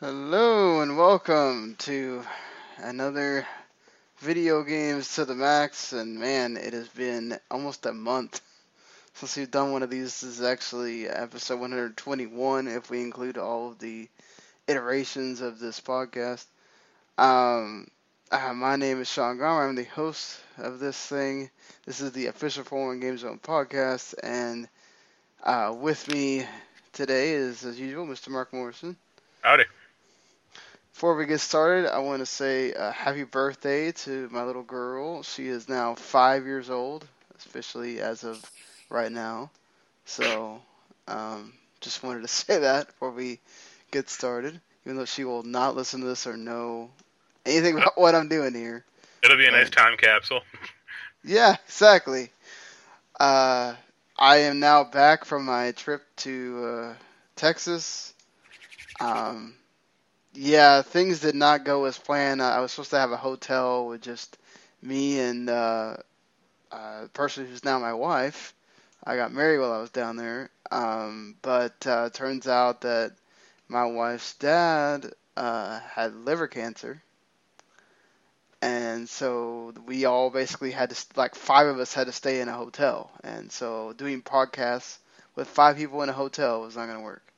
Hello and welcome to another video games to the max and man it has been almost a month since we've done one of these this is actually episode 121 if we include all of the iterations of this podcast um, uh, my name is Sean Gomer I'm the host of this thing this is the official Foreign Game Zone podcast and uh, with me today is as usual Mr. Marc Morrison Howdy. Before we get started, I want to say uh, happy birthday to my little girl. She is now five years old, officially as of right now. So, um, just wanted to say that before we get started, even though she will not listen to this or know anything about what I'm doing here. It'll be a nice time capsule. Yeah, exactly. Uh, I am now back from my trip to uh, Texas. Um, yeah, things did not go as planned. I was supposed to have a hotel with just me and uh, uh, the person who's now my wife. I got married while I was down there, um, but uh, turns out that my wife's dad uh, had liver cancer, and so we all basically had to like five of us had to stay in a hotel, and so doing podcasts with five people in a hotel was not going to work.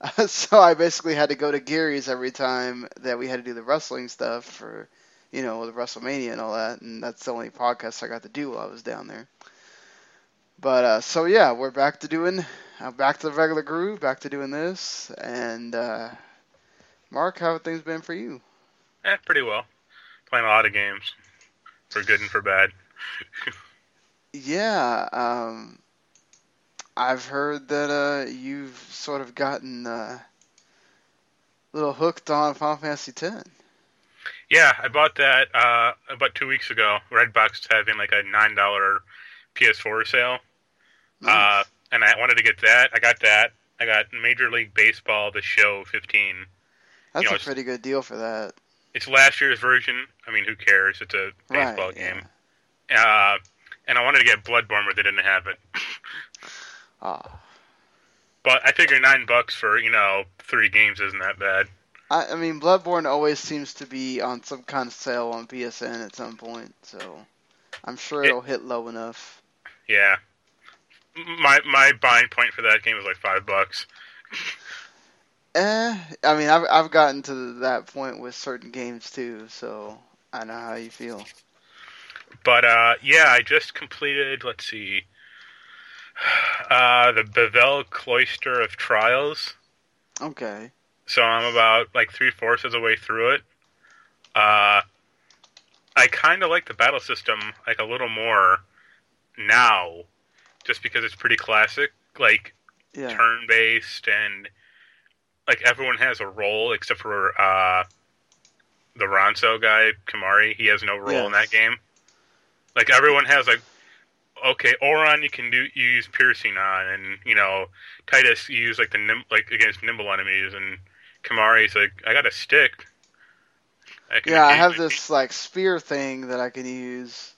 so I basically had to go to Gary's every time that we had to do the wrestling stuff for, you know, the WrestleMania and all that, and that's the only podcast I got to do while I was down there. But uh, so yeah, we're back to doing, uh, back to the regular groove, back to doing this, and uh, Marc, how have things been for you? Eh, pretty well. Playing a lot of games, for good and for bad. Yeah, um, I've heard that uh, you've sort of gotten uh, a little hooked on Final Fantasy X. yeah, I bought that uh, about two weeks ago. Redbox is having like a nine dollar PS4 sale, uh, and I wanted to get that. I got that. I got Major League Baseball, the show 15. That's you know, a pretty good deal for that. It's last year's version. I mean, who cares? It's a Right, baseball yeah. game. Uh, and I wanted to get Bloodborne, but they didn't have it. Ah. But I figure nine bucks for you know three games isn't that bad. I, I mean, Bloodborne always seems to be on some kind of sale on PSN at some point, so I'm sure It- it'll hit low enough. Yeah. My my buying point for that game was like five bucks. Eh, I mean, I've I've gotten to that point with certain games too, so I know how you feel. But uh, yeah, I just completed. Let's see, uh, the Bevelle Cloister of Trials. Okay. So I'm about like three fourths of the way through it. Uh, I kind of like the battle system like a little more now, just because it's pretty classic, like Yeah. turn based and like everyone has a role except for uh, the Ronso guy, Kimahri. He has no role in that game. Like everyone has like okay, Auron you can do you use piercing on, and you know Tidus you use like the nim- like against nimble enemies, and Kimahri's like, I got a stick. I can Yeah, I have this like spear thing that I can use.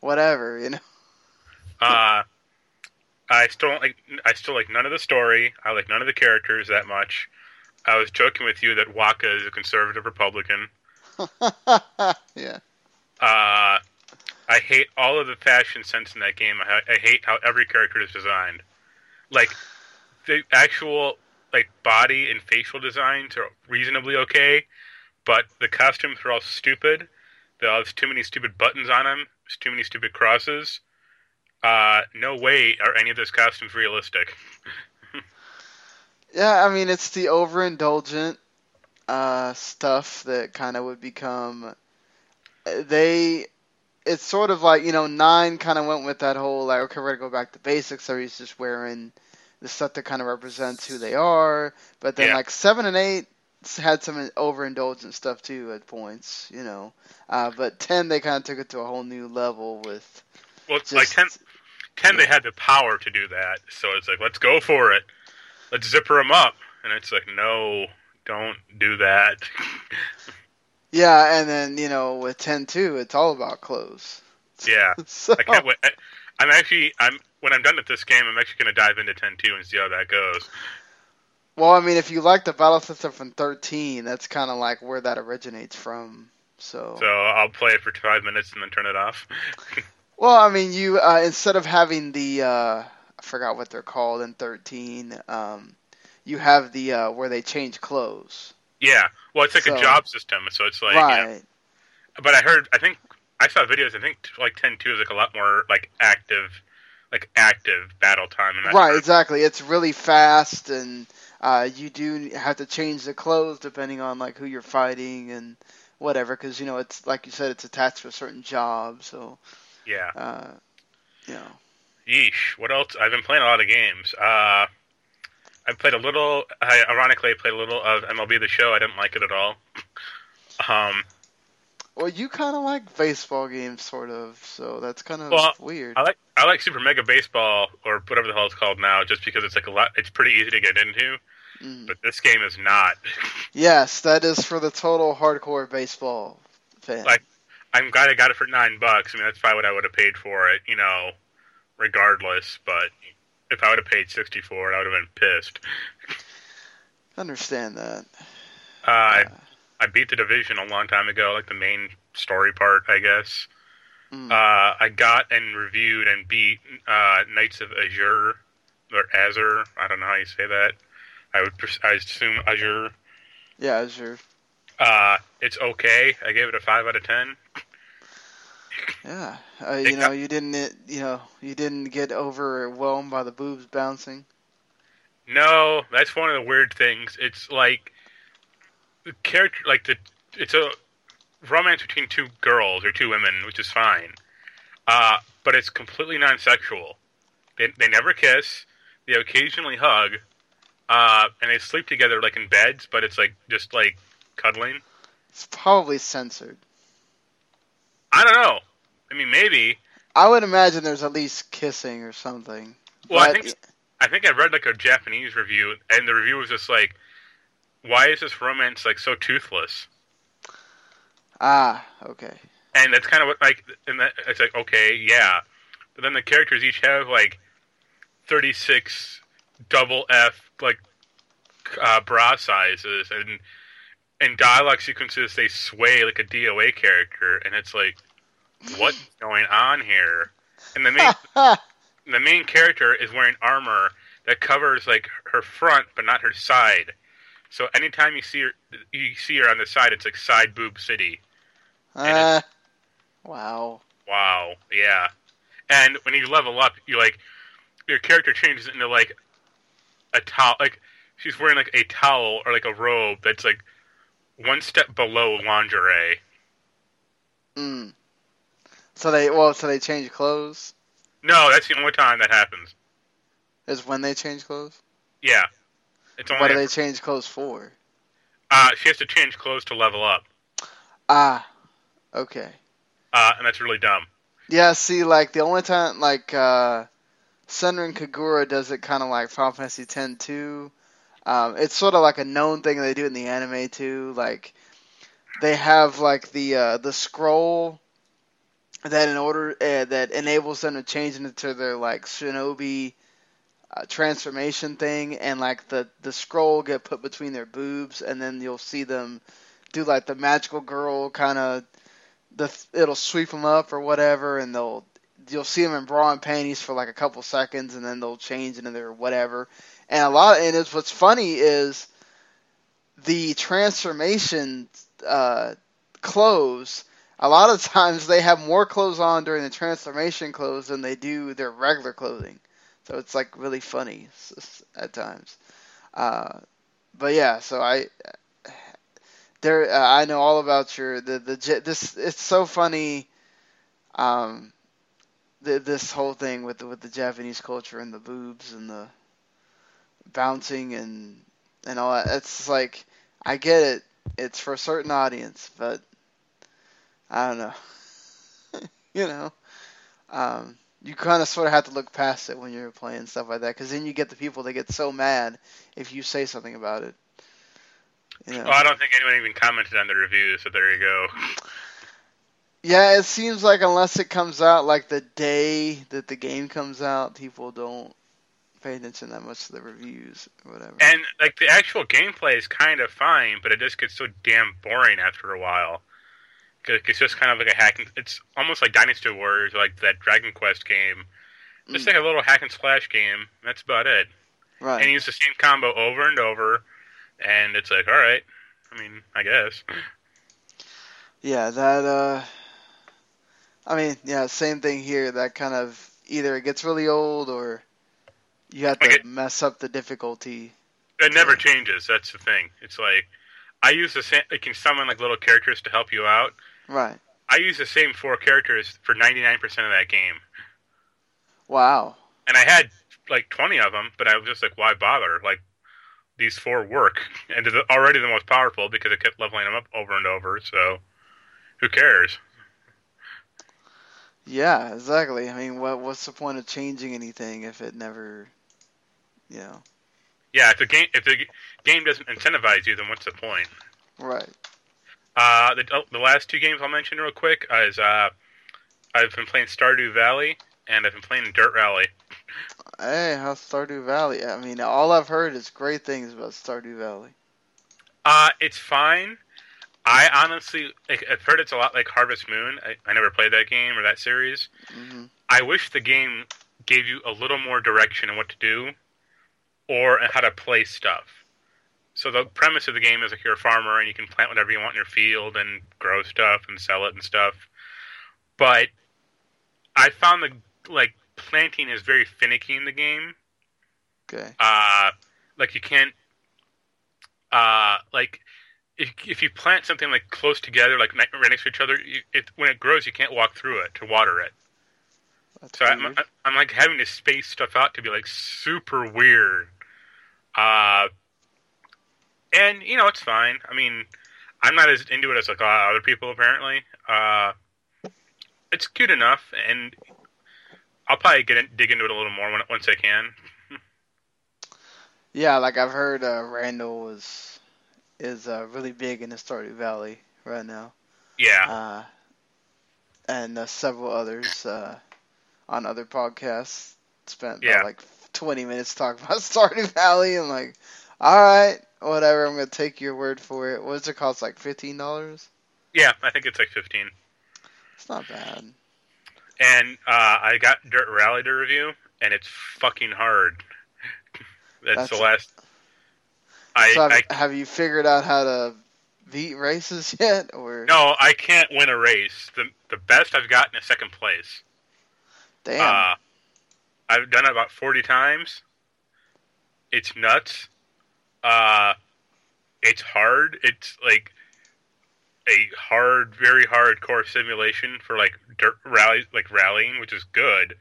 Whatever, you know. Uh, I still like. I still like none of the story. I like none of the characters that much. I was joking with you that Wakka is a conservative Republican. yeah. Uh, I hate all of the fashion sense in that game. I, I hate how every character is designed. Like the actual like body and facial designs are reasonably okay, but the costumes are all stupid. There's too many stupid buttons on them. There's too many stupid crosses. Uh, no way are any of those costumes realistic. Yeah, I mean it's the overindulgent uh, stuff that kind of would become. They, it's sort of like you know nine kind of went with that whole like okay we're gonna go back to basics. So he's just wearing the stuff that kind of represents who they are. But then Yeah. like seven and eight had some overindulgent stuff too at points, you know. Uh, but ten they kind of took it to a whole new level with. Well, it's Just, like 10, 10 they had the power to do that, so it's like let's go for it. Let's zipper them up, and it's like no, don't do that. Yeah, and then you know with ten two, it's all about clothes. yeah. So, I can't wait. I, I'm actually, I'm when I'm done with this game, I'm actually going to dive into 10-2 and see how that goes. well, I mean, if you like the battle system from thirteen, that's kind of like where that originates from. So, So I'll play it for five minutes and then turn it off. well, I mean, you uh, instead of having the uh, I forgot what they're called in thirteen, um, you have the uh, where they change clothes. Yeah. Well, it's like So- a job system, so it's like. you know, right. but I heard, I think I saw videos. I think like 10-2 is like a lot more like active, like active battle time. Right, exactly. It's really fast, and uh, you do have to change the clothes depending on like who you're fighting and whatever. Because you know, it's like you said, it's attached to a certain job. So, Yeah. uh, you know, Yeesh. What else? I've been playing a lot of games. Uh, I played a little. I ironically I played a little of MLB The Show. I didn't like it at all. Um, well, you kind of like baseball games, sort of. So that's kind of Well, weird. I like I like Super Mega Baseball or whatever the hell it's called now, just because it's like a lot. It's pretty easy to get into. Mm. But this game is not. Yes, that is for the total hardcore baseball fan. Like- I'm glad I got it for nine bucks. I mean, that's probably what I would have paid for it, you know, regardless. But if I would have paid sixty for it, I would have been pissed. Understand that. Uh, I I beat the division a long time ago, like the main story part, I guess. Mm. Uh, I got and reviewed and beat uh, Knights of Azure or Azure. I don't know how you say that. I would I assume Azure. Yeah, Azure. Uh, it's okay. I gave it a five out of ten. Yeah, uh, you know, you didn't, you know, you didn't get overwhelmed by the boobs bouncing. No, that's one of the weird things. It's like the character, like the it's a romance between two girls or two women, which is fine. Uh, but it's completely non-sexual. They they never kiss. They occasionally hug, uh, and they sleep together like in beds, but it's like just like cuddling. It's probably censored. I don't know. I mean, maybe. I would imagine there's at least kissing or something. Well, I think I think I read like a Japanese review, and the review was just like, "Why is this romance like so toothless?" Ah, okay. And that's kind of what like, and that, it's like okay, yeah, but then the characters each have like thirty six double F like uh, bra sizes, and and dialogue sequences they sway like a DOA character, and it's like, what's going on here? And the main the main character is wearing armor that covers like her front but not her side. So anytime you see her, you see her on the side, it's like side boob city. Uh, wow. Wow, yeah. And when you level up, you like your character changes into like a towel, like she's wearing like a towel or like a robe that's like one step below lingerie. Mm. So they well, so they change clothes. No, that's the only time that happens. Is when they change clothes. Yeah, it's only What do they change clothes for? uh, she has to change clothes to level up, Ah, okay. uh, and that's really dumb. Yeah, see, like the only time, like uh, Kagura does it kind of like Final Fantasy X too. Um, it's sort of like a known thing they do in the anime too. Like they have like the uh, the scroll that in order uh, that enables them to change into their like shinobi uh, transformation thing, and like the the scroll get put between their boobs, and then you'll see them do like the magical girl kind of the it'll sweep them up or whatever, and they'll you'll see them in bra and panties for like a couple seconds, and then they'll change into their whatever. And a lot, and it's what's funny is the transformation uh, clothes. A lot of times they have more clothes on during the transformation clothes than they do their regular clothing. So it's like really funny at times. Uh, but yeah, so I there uh, I know all about your the the this it's so funny. Um, the, this whole thing with the, with the Japanese culture and the boobs and the bouncing and and all that. It's like I get it. It's for a certain audience, but I don't know. you know, um, you kind of sort of have to look past it when you're playing stuff like that, because then you get the people that get so mad if you say something about it. You know? Well, I don't think anyone even commented on the review, so there you go. Yeah, it seems like unless it comes out like the day that the game comes out, people don't pay attention that much to the reviews or whatever. And like the actual gameplay is kind of fine, but it just gets so damn boring after a while. It's just kind of like a hack. And, it's almost like Dynasty Warriors, like that Dragon Quest game. Just mm. like a little hack and slash game. That's about it. Right. And you use the same combo over and over, and it's like, all right. I mean, I guess. Yeah, that. uh I mean, yeah, same thing here. That kind of either it gets really old or you have to it, mess up the difficulty. It never changes. That's the thing. It's like I use the same. It can summon like little characters to help you out. Right. I use the same four characters for ninety nine percent of that game. Wow. And I had like twenty of them, but I was just like, why bother? Like these four work, and they're already the most powerful because I kept leveling them up over and over. So who cares? Yeah, exactly. I mean, what what's the point of changing anything if it never yeah. Yeah, if the game if the game doesn't incentivize you, then what's the point? Right. Uh, the oh, the last two games I'll mention real quick is uh, I've been playing Stardew Valley and I've been playing Dirt Rally. Hey, how's Stardew Valley? I mean, all I've heard is great things about Stardew Valley. Uh, it's fine. I honestly, like, I've heard it's a lot like Harvest Moon. I, I never played that game or that series. Mm-hmm. I wish the game gave you a little more direction on what to do or how to play stuff. So the premise of the game is like you're a farmer and you can plant whatever you want in your field and grow stuff and sell it and stuff. But I found the like planting is very finicky in the game. Okay. Uh like you can't uh like if if you plant something like close together, like right next to each other, you, it, when it grows, you can't walk through it to water it. That's so I'm, I'm like having to space stuff out to be like super weird. Uh, and you know it's fine. I mean, I'm not as into it as like a lot of other people apparently. Uh, it's cute enough, and I'll probably get in, dig into it a little more when, once I can. yeah, like I've heard, uh, Randall is is uh, really big in the Stardew Valley right now. Yeah. Uh, and uh, several others uh, on other podcasts spent yeah. like 20 minutes talking about Stardew Valley. and like, all right, whatever. I'm gonna take your word for it. What's it cost? Like fifteen dollars? Yeah, I think it's like fifteen. It's not bad. And uh, I got Dirt Rally to review, and it's fucking hard. That's, That's the last. I, so have, I, have you figured out how to beat races yet, or no? I can't win a race. the The best I've gotten is second place. Damn. Uh, I've done it about 40 times. It's nuts. Uh, it's hard. It's like a hard, very hardcore simulation for like dirt rally, like rallying, which is good.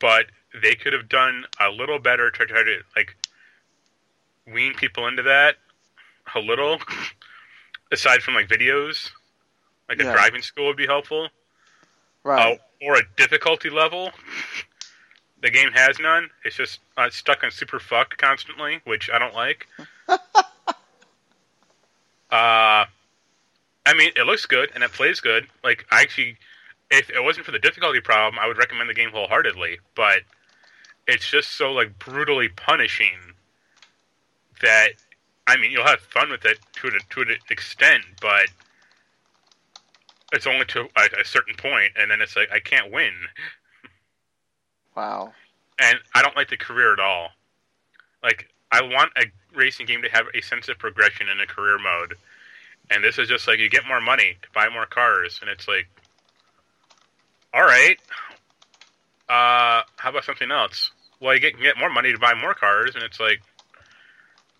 But they could have done a little better to try to like wean people into that a little. Aside from like videos, like yeah. a driving school would be helpful, right? Uh, or a difficulty level the game has none. It's just uh, stuck on super fucked constantly, which I don't like. uh, I mean, it looks good and it plays good. Like, I actually, if it wasn't for the difficulty problem, I would recommend the game wholeheartedly. But it's just so like brutally punishing that I mean, you'll have fun with it to a, to an extent, but it's only to a, a certain point, and then it's like I can't win. Wow. And I don't like the career at all. Like I want a racing game to have a sense of progression in a career mode, and this is just like you get more money to buy more cars, and it's like, all right, uh, how about something else? Well, you get, get more money to buy more cars, and it's like,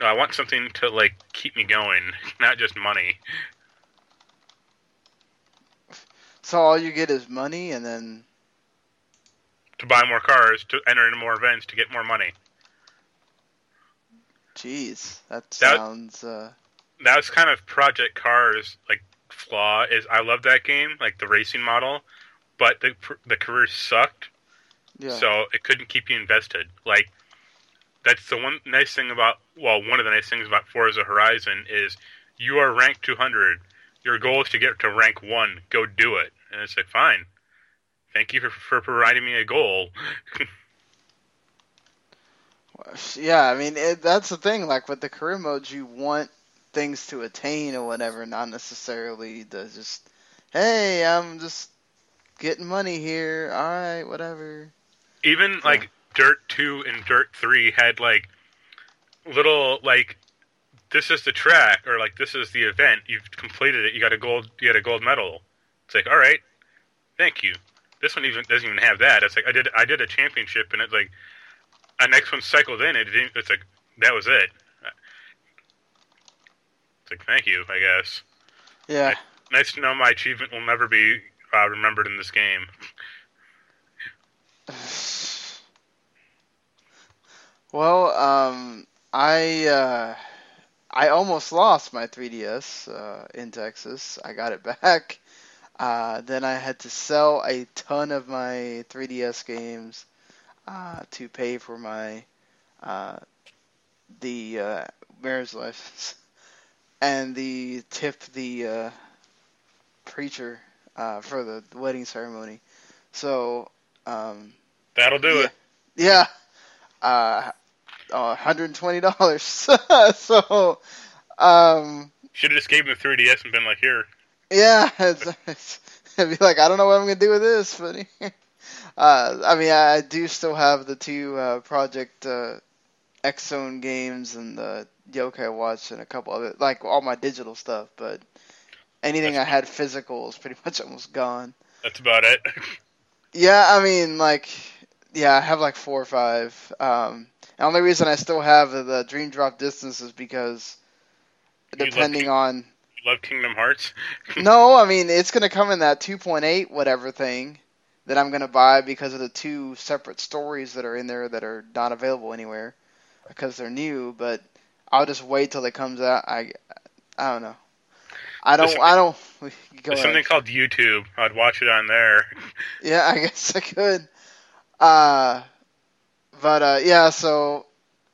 no, I want something to like keep me going, not just money. So all you get is money, and then To buy more cars, to enter into more events, to get more money. Jeez, that That- sounds. Uh, That's kind of Project Cars like flaw is I love that game, like the racing model, but the the career sucked, yeah. so it couldn't keep you invested. Like that's the one nice thing about well, one of the nice things about Forza Horizon is you are ranked 200. Your goal is to get to rank one. Go do it, and it's like fine. Thank you for, for providing me a goal. yeah, I mean it, that's the thing. Like with the career modes, you want things to attain or whatever, not necessarily to just, hey, I'm just getting money here. All right, whatever. even like Dirt Two and Dirt Three had like little like this is the track or like this is the event. You've completed it. You got a gold. You got a gold medal. It's like all right, thank you. This one even doesn't even have that. It's like I did I did a championship and it's like a next one cycled in. It didn't. It's like that was it. It's like thank you. I guess Yeah. nice to know my achievement will never be uh, remembered in this game. Well, um, I uh, I almost lost my 3DS uh, in Texas. I got it back. Uh, then I had to sell a ton of my 3DS games uh, to pay for my uh, the uh, marriage license and the tip the uh, preacher uh, for the wedding ceremony. So um, That'll do yeah. it. yeah. Uh, uh, $120. so, um, Should have just gave him the 3DS and been like, here. yeah, it's, it's, I'd be like, I don't know what I'm going to do with this, but, uh, I mean, I do still have the two, uh, Project, uh, X Zone games and the Yokai Watch and a couple other, like, all my digital stuff, but anything I had physical is pretty much almost gone. That's about it. Yeah, I mean, like, yeah, I have like four or five. Um, the only reason I still have the, the Dream Drop Distance is because, You depending on, Love Kingdom Hearts. no, I mean, it's gonna come in that 2.8 whatever thing that I'm gonna buy because of the two separate stories that are in there that are not available anywhere because they're new. But I'll just wait till it comes out. I, I don't know. I don't. There's I don't. Go There's something called YouTube. I'd watch it on there. Yeah, I guess I could. Uh, but uh, yeah. So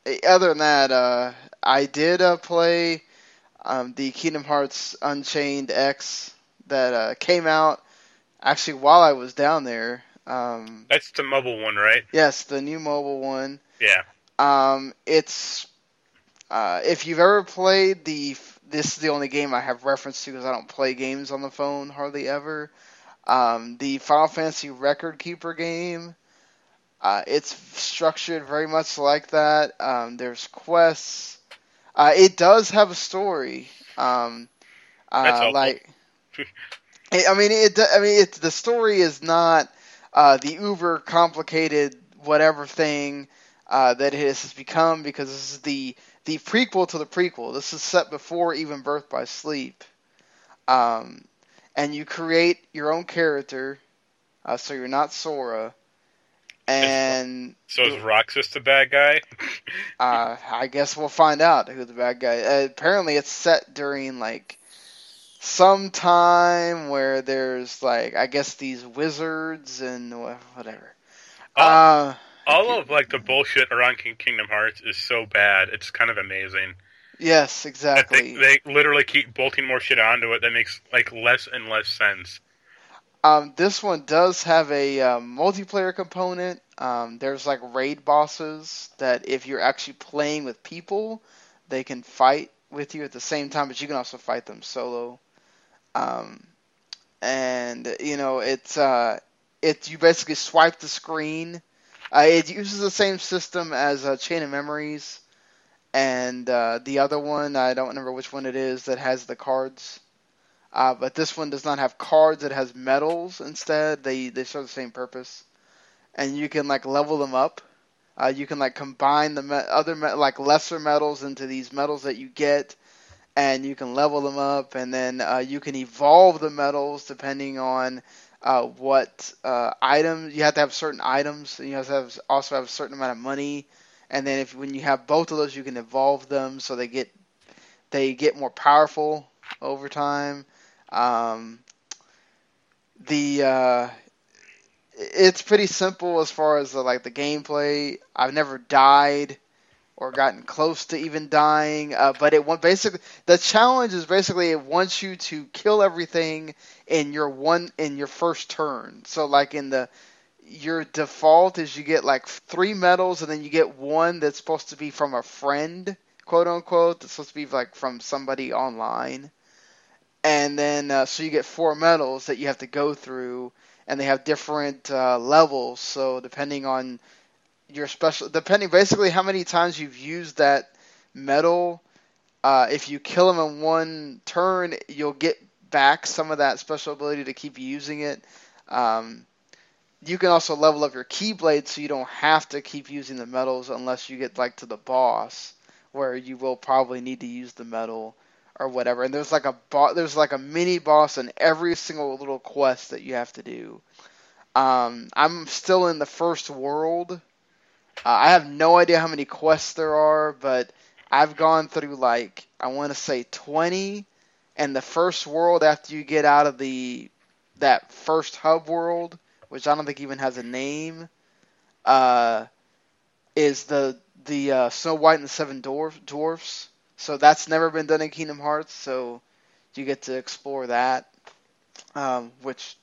eh, other than that, uh, I did uh, play um, the Kingdom Hearts Unchained X that uh, came out actually while I was down there. Um, That's the mobile one, right? yes, the new mobile one. Yeah. Um, it's uh, if you've ever played the this is the only game I have reference to because I don't play games on the phone hardly ever. Um, the Final Fantasy Record Keeper game. Uh, it's structured very much like that. Um, there's quests. Uh, it does have a story. Um, uh, like, I I mean, it. I mean, it. The story is not uh, the uber complicated whatever thing uh, that it has become because this is the the prequel to the prequel. This is set before even Birth by Sleep, um, and you create your own character, uh, so you're not Sora, and So is Roxas the bad guy? uh, I guess we'll find out who the bad guy. Uh, apparently, it's set during like some time where there's like I guess these wizards and whatever. Oh. Uh, all of like the bullshit around King- Kingdom Hearts is so bad. It's kind of amazing. Yes, exactly. they, they literally keep bolting more shit onto it that makes like less and less sense. Um, this one does have a um, multiplayer component. Um, there's like raid bosses that if you're actually playing with people, they can fight with you at the same time, but you can also fight them solo. Um, and you know it's uh, it you basically swipe the screen. Uh, it uses the same system as uh, Chain of Memories, and uh, the other one I don't remember which one it is that has the cards. Uh, but this one does not have cards; it has medals instead. They they serve the same purpose, and you can like level them up. Uh, you can like combine the me- other me- like lesser medals into these medals that you get, and you can level them up, and then uh, you can evolve the medals depending on uh, what uh, items you have to have certain items. and You have to have, also have a certain amount of money, and then if when you have both of those, you can evolve them so they get they get more powerful over time. Um, the uh, it's pretty simple as far as the, like the gameplay. I've never died or gotten close to even dying, uh, but it want basically the challenge is basically it wants you to kill everything in your one in your first turn. So like in the your default is you get like three medals and then you get one that's supposed to be from a friend, quote unquote. That's supposed to be like from somebody online and then uh, so you get four medals that you have to go through, and they have different uh, levels. So depending on your special, depending basically how many times you've used that medal, uh, if you kill them in one turn, you'll get back some of that special ability to keep using it. Um, you can also level up your keyblade so you don't have to keep using the medals unless you get like to the boss, where you will probably need to use the medal or whatever. And there's like a bo- there's like a mini boss in every single little quest that you have to do. Um, I'm still in the first world. Uh, I have no idea how many quests there are, but I've gone through like I want to say 20, and the first world after you get out of the that first hub world, which I don't think even has a name, uh, is the the uh, Snow White and the Seven Dwarf, Dwarfs. So that's never been done in Kingdom Hearts. So you get to explore that, um, which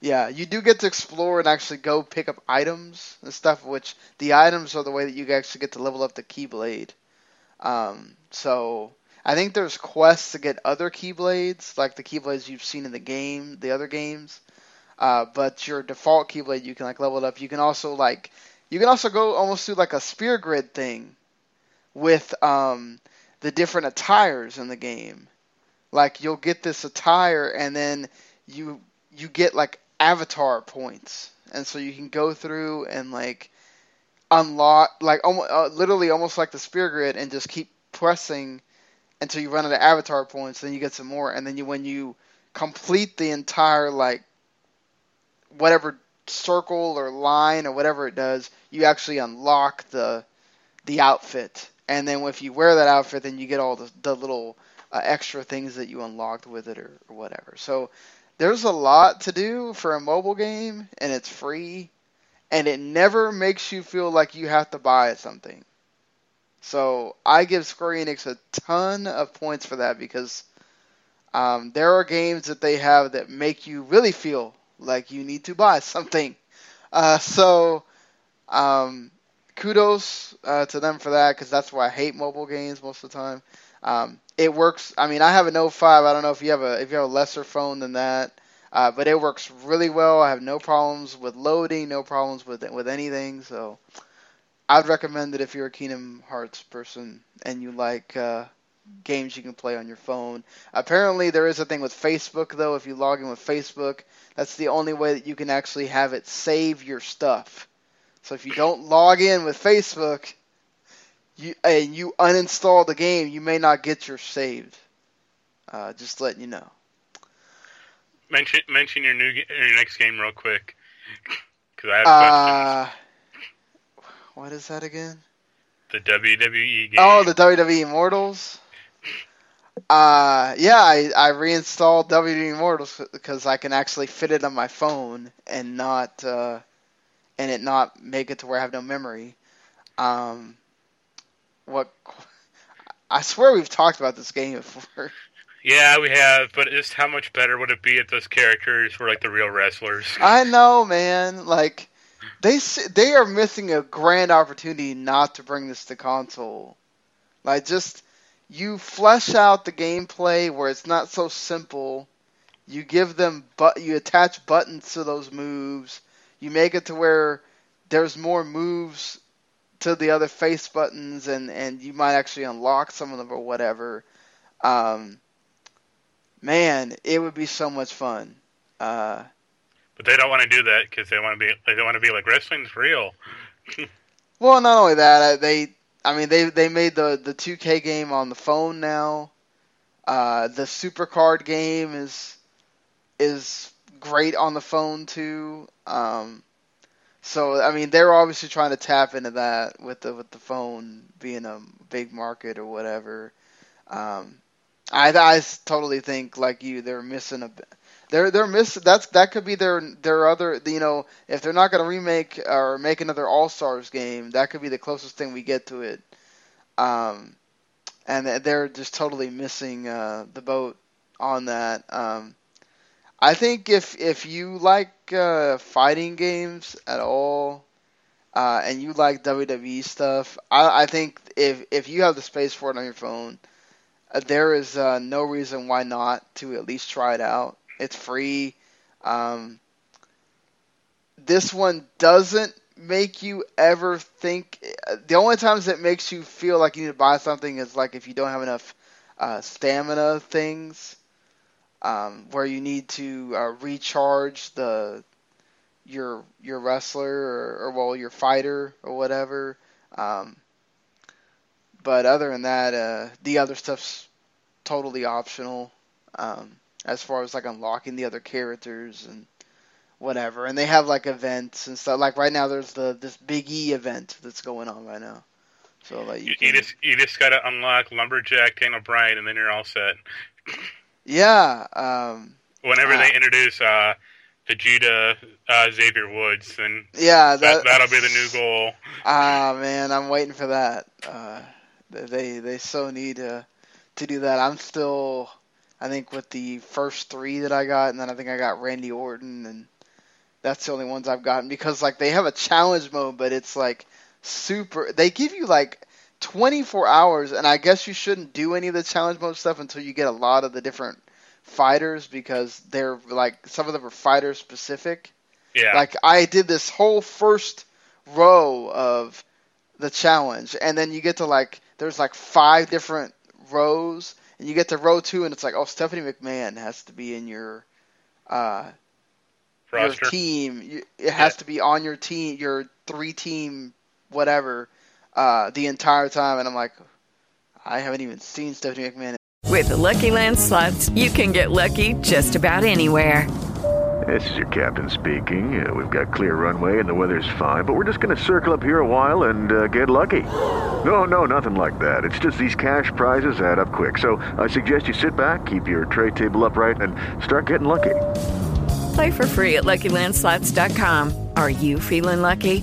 yeah, you do get to explore and actually go pick up items and stuff. Which the items are the way that you actually get to level up the Keyblade. Um, so I think there's quests to get other Keyblades, like the Keyblades you've seen in the game, the other games. Uh, but your default Keyblade, you can like level it up. You can also like, you can also go almost do like a sphere grid thing with um, the different attires in the game. Like you'll get this attire, and then you you get like avatar points, and so you can go through and like unlock like almost, uh, literally almost like the sphere grid, and just keep pressing until you run out of avatar points. Then you get some more, and then you when you complete the entire like whatever circle or line or whatever it does, you actually unlock the the outfit. And then if you wear that outfit, then you get all the, the little uh, extra things that you unlocked with it or, or whatever. So there's a lot to do for a mobile game, and it's free, and it never makes you feel like you have to buy something. So I give Square Enix a ton of points for that because um, there are games that they have that make you really feel like you need to buy something. Uh, so um, kudos uh, to them for that because that's why I hate mobile games most of the time. Um, it works. I mean, I have an 05. I don't know if you have a if you have a lesser phone than that, uh, but it works really well. I have no problems with loading, no problems with with anything. So I'd recommend it if you're a Kingdom Hearts person and you like uh, games you can play on your phone. Apparently, there is a thing with Facebook though. If you log in with Facebook, that's the only way that you can actually have it save your stuff. So if you don't log in with Facebook, you and you uninstall the game, you may not get your saved. Uh, just letting you know. Mention mention your new your next game real quick, because I have questions. Uh, what is that again? The WWE game. Oh, the WWE Immortals. Uh, yeah, I, I reinstalled WWE Immortals because I can actually fit it on my phone and not uh, and it not make it to where I have no memory. Um, what I swear we've talked about this game before. Yeah, we have, but just how much better would it be if those characters were like the real wrestlers? I know, man. Like they they are missing a grand opportunity not to bring this to console. Like just you flesh out the gameplay where it's not so simple. You give them but you attach buttons to those moves. You make it to where there's more moves to the other face buttons and and you might actually unlock some of them or whatever. Um, man, it would be so much fun. Uh, But they don't want to do that because they want to be they don't want to be like wrestling's real. Well, not only that, they I mean they they made the the 2K game on the phone now. Uh, the Supercard game is is great on the phone too. Um, so I mean they're obviously trying to tap into that with the with the phone being a big market or whatever. Um, I I totally think like you they're missing a. They're they're missing that's that could be their their other you know if they're not going to remake or make another All Stars game that could be the closest thing we get to it. Um, and they're just totally missing uh, the boat on that. Um, I think if if you like uh, fighting games at all, uh, and you like WWE stuff, I, I think if if you have the space for it on your phone, uh, there is uh, no reason why not to at least try it out. It's free. Um, this one doesn't make you ever think. The only times it makes you feel like you need to buy something is like if you don't have enough uh, stamina things, um, where you need to uh, recharge the your your wrestler or, or well your fighter or whatever. Um, but other than that, uh, the other stuff's totally optional. Um, as far as like unlocking the other characters and whatever. And they have like events and stuff. Like right now, there's the this Big E event that's going on right now. So like you, You, can, you just you just gotta unlock lumberjack Daniel Bryan, and then you're all set. Yeah, um, Whenever Ah. they introduce uh, Vegeta uh, Xavier Woods, then yeah. that, that'll be the new goal. Ah man, I'm waiting for that. Uh, they they so need to to do that. I'm still, I think with the first three that I got, and then I think I got Randy Orton, and that's the only ones I've gotten because like they have a challenge mode, but it's like super. They give you like 24 hours, and I guess you shouldn't do any of the challenge mode stuff until you get a lot of the different fighters because they're like some of them are fighter specific. Yeah, Like I did this whole first row of the challenge, and then you get to like there's like five different rows, and you get to row two, and it's like oh Stephanie McMahon has to be in your uh your team. It has to be on your team, your three team whatever, uh the entire time, and I'm like I haven't even seen Stephanie McMahon. With the Lucky Land slots, you can get lucky just about anywhere. This is your captain speaking. Uh, we've got clear runway and the weather's fine, but we're just going to circle up here a while and uh, get lucky. No, no, nothing like that. It's just these cash prizes add up quick. So I suggest you sit back, keep your tray table upright, and start getting lucky. Play for free at LuckyLandSlots.com. Are you feeling lucky?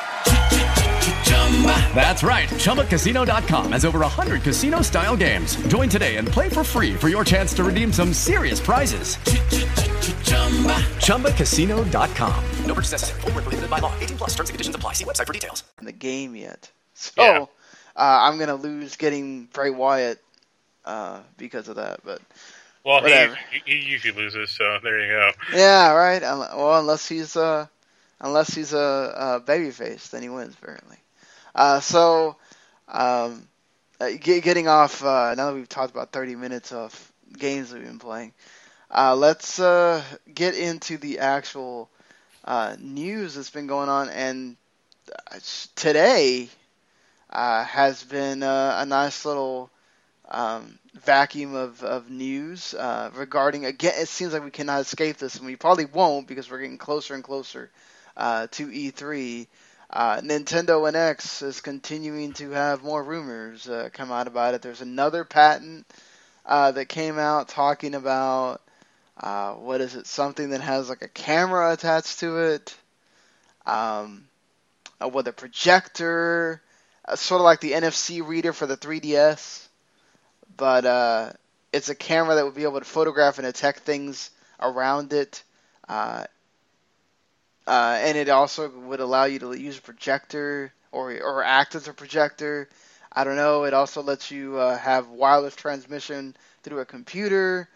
That's right. ChumbaCasino.com has over 100 casino style games. Join today and play for free for your chance to redeem some serious prizes. ChumbaCasino.com. No purchase necessary. Void where prohibited by law. 18 plus terms and conditions apply. See website for details. in the game yet. So Yeah. uh, I'm gonna lose getting Bray Wyatt uh, because of that. But well, he, whatever. he he usually loses, so there you go. yeah, right. Well, unless he's uh, unless he's a, a babyface, then he wins apparently. Uh, so um, uh, get, getting off uh, now that we've talked about 30 minutes of games we've been playing, uh, let's get into the actual news that's been going on. And today has been a nice little um, vacuum of, of news uh, regarding again. It seems like we cannot escape this, and we probably won't because we're getting closer and closer uh, to E3. Uh, Nintendo NX is continuing to have more rumors uh, come out about it. There's another patent uh, that came out talking about uh, what is it? Something that has like a camera attached to it. Um, uh, with a projector, uh, sort of like the NFC reader for the 3DS, but it's a camera that would be able to photograph and detect things around it. Uh, and it also would allow you to use a projector or or act as a projector. I don't know. It also lets you uh, have wireless transmission through a computer.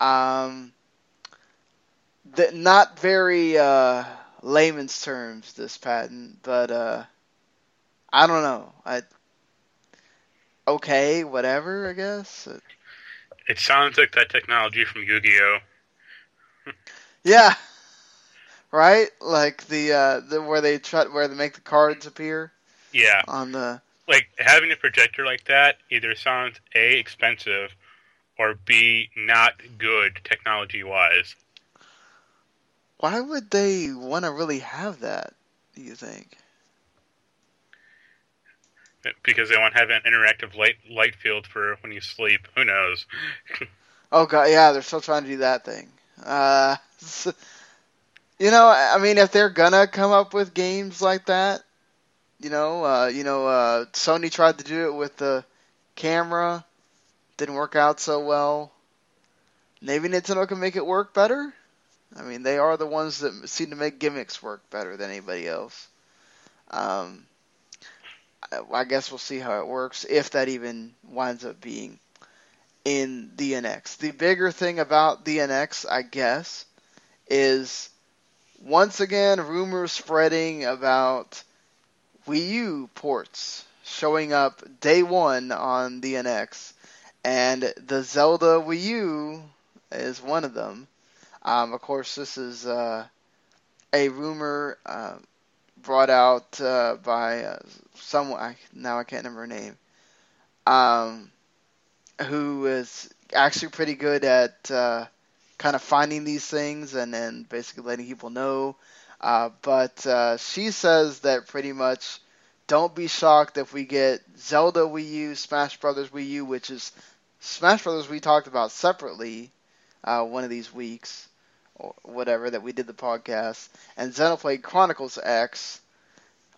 Um, that not very uh, layman's terms this patent, but uh, I don't know. I okay, whatever. I guess. It sounds like that technology from Yu-Gi-Oh. Yeah. Right, like the uh, the where they try where they make the cards appear Yeah. on the. like having a projector like that either sounds a expensive or b not good technology wise Why would they want to really have that? Do you think? because they want to have an interactive light light field for when you sleep. Who knows? Oh god, yeah, they're still trying to do that thing. Uh, you know, I mean, if they're gonna come up with games like that, you know, uh, you know, uh, Sony tried to do it with the camera, didn't work out so well. Maybe Nintendo can make it work better. I mean, they are the ones that seem to make gimmicks work better than anybody else. Um, I, I guess we'll see how it works if that even winds up being in the NX. The bigger thing about the NX, I guess, is once again rumors spreading about Wii U ports showing up day one on the NX, and the Zelda Wii U is one of them. Um, of course, this is uh, a rumor uh, brought out uh, by uh, someone. I, now I can't remember her name. Um, who is actually pretty good at uh, kind of finding these things and then basically letting people know. Uh, but uh, she says that pretty much don't be shocked if we get Zelda Wii U, Smash Brothers Wii U, which is Smash Brothers we talked about separately uh, one of these weeks or whatever that we did the podcast, and Xenoblade Chronicles X,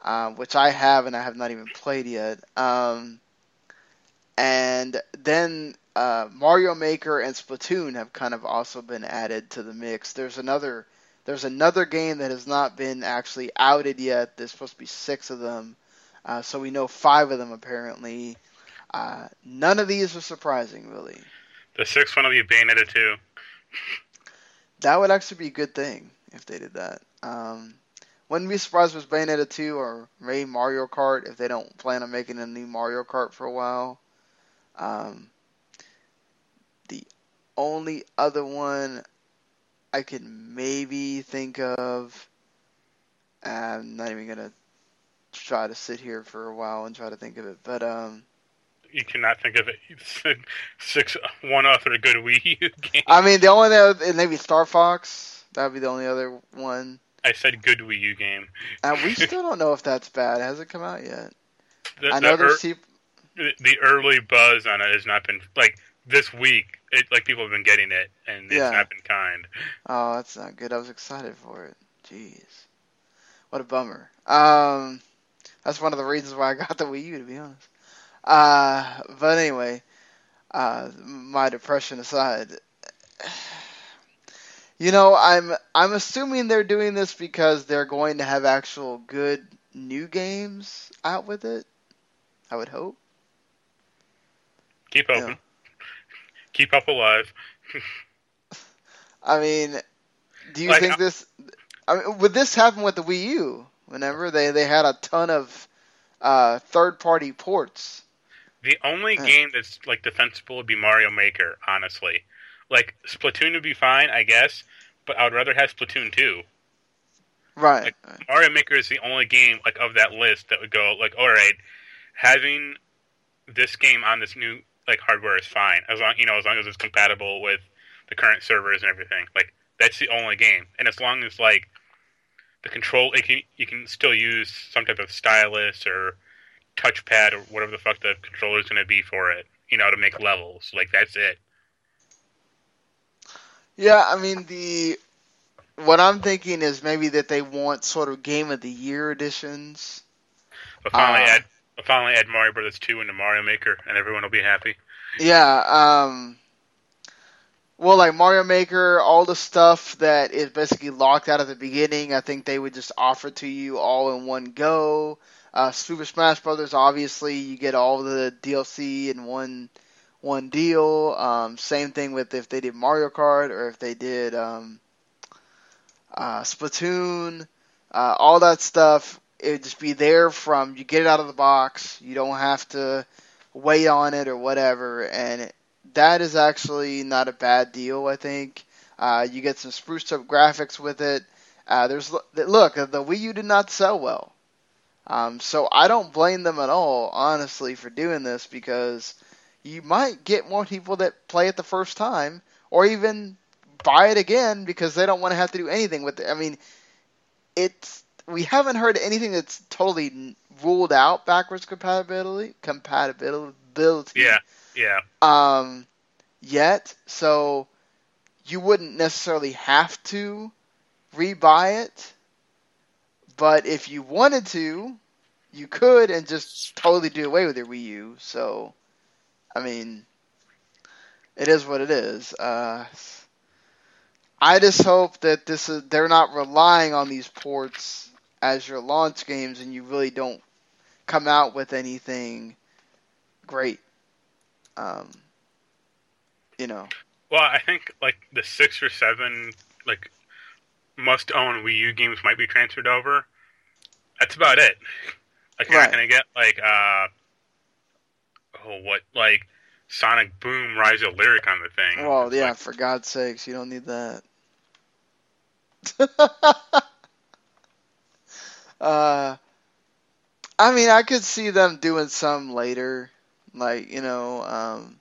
um, which I have and I have not even played yet. Um, and then uh, Mario Maker and Splatoon have kind of also been added to the mix. There's another there's another game that has not been actually outed yet. There's supposed to be six of them, uh, so we know five of them apparently. Uh, none of these are surprising, really. The sixth one will be Bayonetta 2. That would actually be a good thing if they did that. Um, wouldn't be surprised if it Bayonetta 2 or maybe Mario Kart if they don't plan on making a new Mario Kart for a while. Um, the only other one I could maybe think of, I'm not even gonna try to sit here for a while and try to think of it, but um, You cannot think of it. Said six one other good Wii U game. I mean the only other maybe Star Fox. That would be the only other one. I said good Wii U game. And we still don't know if that's bad. Has it come out yet? The, I know the, there's ear- peop- the early buzz on it has not been like this week. It like people have been getting it, and it's Yeah. not been kind. Oh, that's not good. I was excited for it. Jeez. What a bummer. Um, that's one of the reasons why I got the Wii U, to be honest. Uh, but anyway, uh, my depression aside, you know, I'm I'm assuming they're doing this because they're going to have actual good new games out with it. I would hope. Keep open. Keep up alive. I mean, do you Like, think uh, this? I mean, would this happen with the Wii U? Whenever they they had a ton of uh, third party ports. The only game that's like defensible would be Mario Maker. Honestly, like Splatoon would be fine, I guess, but I would rather have Splatoon 2. Right. Mario Maker is the only game like of that list that would go like, all right, having this game on this new like hardware is fine as long you know as long as it's compatible with the current servers and everything. Like that's the only game, and as long as like the control, it can, you can still use some type of stylus or touchpad or whatever the fuck the controller is going to be for it. You know, to make levels. Like that's it. Yeah, I mean the what I'm thinking is maybe that they want sort of game of the year editions. But finally Uh, add but finally add Mario Brothers two into Mario Maker, and everyone will be happy. Yeah, um well like Mario Maker, all the stuff that is basically locked out at the beginning, I think they would just offer to you all in one go. Uh Super Smash Brothers obviously you get all the DLC in one one deal. Um same thing with if they did Mario Kart or if they did um uh Splatoon, uh all that stuff it would just be there from you get it out of the box, you don't have to wait on it or whatever, and that is actually not a bad deal. I think uh, you get some spruced up graphics with it. Uh, there's look, the Wii U did not sell well, um, so I don't blame them at all, honestly, for doing this because you might get more people that play it the first time, or even buy it again because they don't want to have to do anything with it. I mean, it's we haven't heard anything that's totally ruled out backwards compatibility compatibility. Yeah, yeah. um yet so you wouldn't necessarily have to rebuy it but if you wanted to you could and just totally do away with your Wii U. So I mean it is what it is. Uh I just hope that this is they're not relying on these ports as your launch games and you really don't come out with anything great. Um, you know. Well, I think like the six or seven like must own Wii U games might be transferred over. That's about it. Like you're Right. not gonna get like uh oh what like Sonic Boom Rise of Lyric on the thing. Well, yeah, for God's sakes, you don't need that. uh, I mean, I could see them doing some later, like you know, um,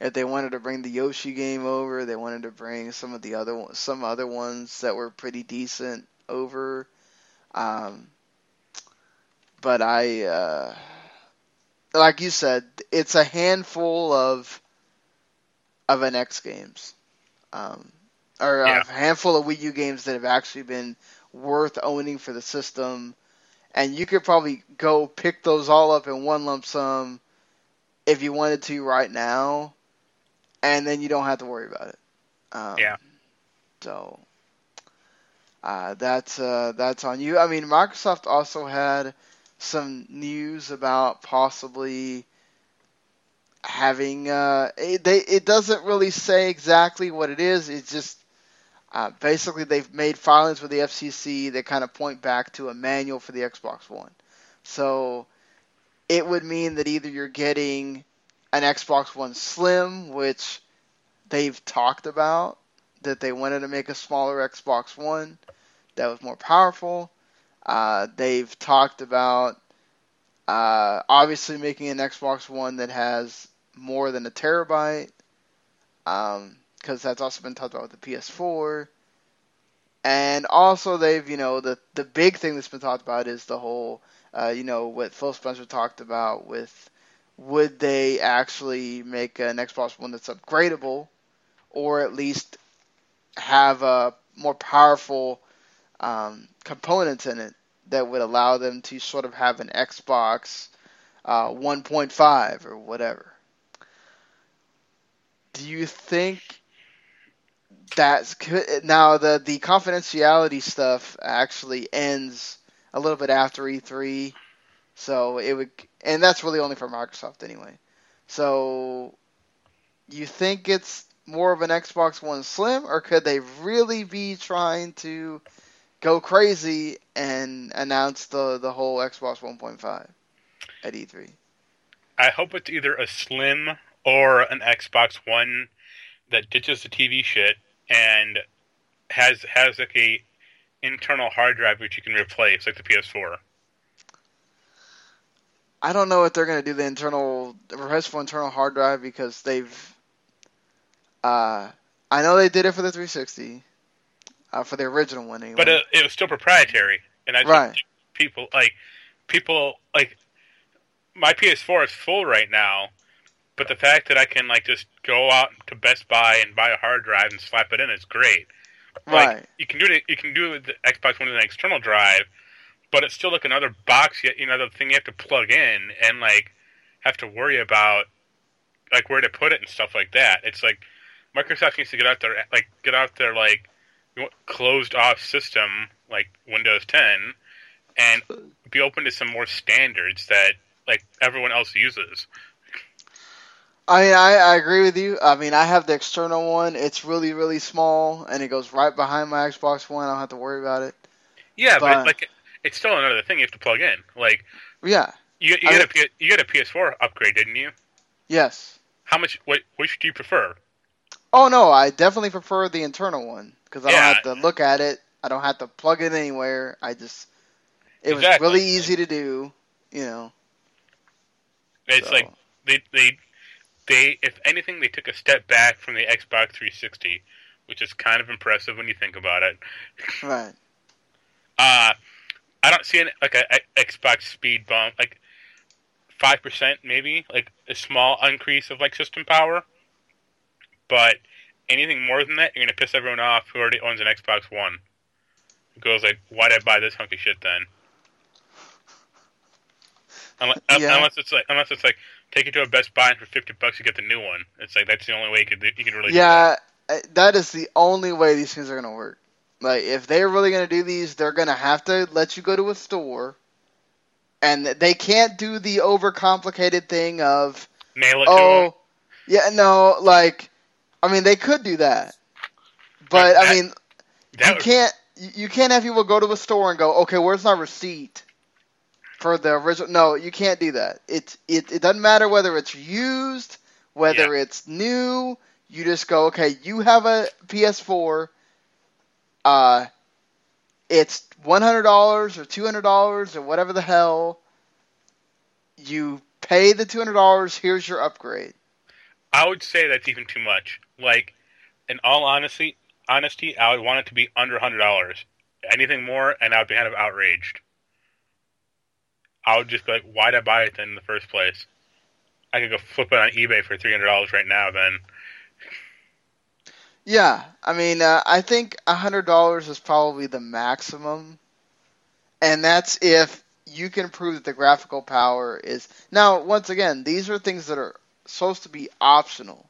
if they wanted to bring the Yoshi game over, they wanted to bring some of the other ones, some other ones that were pretty decent over. Um, but I, uh, like you said, it's a handful of of NX games, um, or Yeah. a handful of Wii U games that have actually been worth owning for the system, and you could probably go pick those all up in one lump sum if you wanted to right now, and then you don't have to worry about it. Um, Yeah. So uh, that's uh, that's on you. I mean, Microsoft also had some news about possibly having uh, it, they it doesn't really say exactly what it is. It's just uh, basically they've made filings with the FCC that kind of point back to a manual for the Xbox One. So it would mean that either you're getting an Xbox One Slim, which they've talked about that they wanted to make a smaller Xbox One that was more powerful. Uh, they've talked about uh, obviously making an Xbox One that has more than a terabyte, because that's also been talked about with the PS4. And also, they've you know the the big thing that's been talked about is the whole uh, you know what Phil Spencer talked about with would they actually make an Xbox One that's upgradable, or at least have a more powerful um, components in it that would allow them to sort of have an Xbox uh, 1.5 or whatever. Do you think that's? Now the the confidentiality stuff actually ends a little bit after E3, so it would, and that's really only for Microsoft anyway. So, you think it's more of an Xbox One Slim, or could they really be trying to go crazy and announce the the whole Xbox 1.5 at E E3? I hope it's either a Slim or an Xbox One that ditches the TV shit and has has like a internal hard drive which you can replace, like the PS4. I don't know if they're going to do the internal request for internal hard drive because they've. Uh, I know they did it for the 360, uh, for the original one anyway. But uh, it was still proprietary, and I Right. think people like people like my PS4 is full right now, but the fact that I can like just go out to Best Buy and buy a hard drive and slap it in is great. Like, Right. You can do it. You can do it with the Xbox One with an external drive, but it's still like another box. Yet you know the thing you have to plug in and like have to worry about like where to put it and stuff like that. It's like Microsoft needs to get out there like get out there like closed off system like Windows 10 and be open to some more standards that like everyone else uses. I mean, I, I agree with you. I mean, I have the external one. It's really, really small, and it goes right behind my Xbox One. I don't have to worry about it. Yeah, but, But- like it's still another thing you have to plug in. Like Yeah. you you got a you got a PS4 upgrade, didn't you? Yes. How much? What which do you prefer? Oh no, I definitely prefer the internal one because I Yeah. don't have to look at it. I don't have to plug it anywhere. I just it was really easy to do. You know. It's So- like they they they if anything they took a step back from the Xbox 360, which is kind of impressive when you think about it. Right. Uh I don't see an like a, a Xbox speed bump like five percent maybe like a small increase of like system power, but anything more than that you're gonna piss everyone off who already owns an Xbox One. Who goes like, why'd I buy this hunky shit then? Unless, Yeah. unless it's like unless it's like take it to a Best Buy and for fifty bucks you get the new one. It's like that's the only way you could you could really Yeah, that. Is the only way these things are gonna work. Like if they're really gonna do these, they're gonna have to let you go to a store, and they can't do the overcomplicated thing of nail it to oh, yeah, no, like I mean they could do that, but I mean you can't you you can't have people go to a store and go okay where's my receipt for the original no you can't do that it it, it doesn't matter whether it's used whether it's new you just go okay you have a ps4 uh it's $100 or $200 or whatever the hell you pay the $200 here's your upgrade I would say that's even too much. Like, in all honesty, honesty, I would want it to be under hundred dollars. Anything more, and I would be kind of outraged. I would just be like, "Why'd I buy it then in the first place?" I could go flip it on eBay for three hundred dollars right now. Then, Yeah, I mean, uh, I think hundred dollars is probably the maximum, and that's if you can prove that the graphical power is. Now, once again, these are things that are supposed to be optional.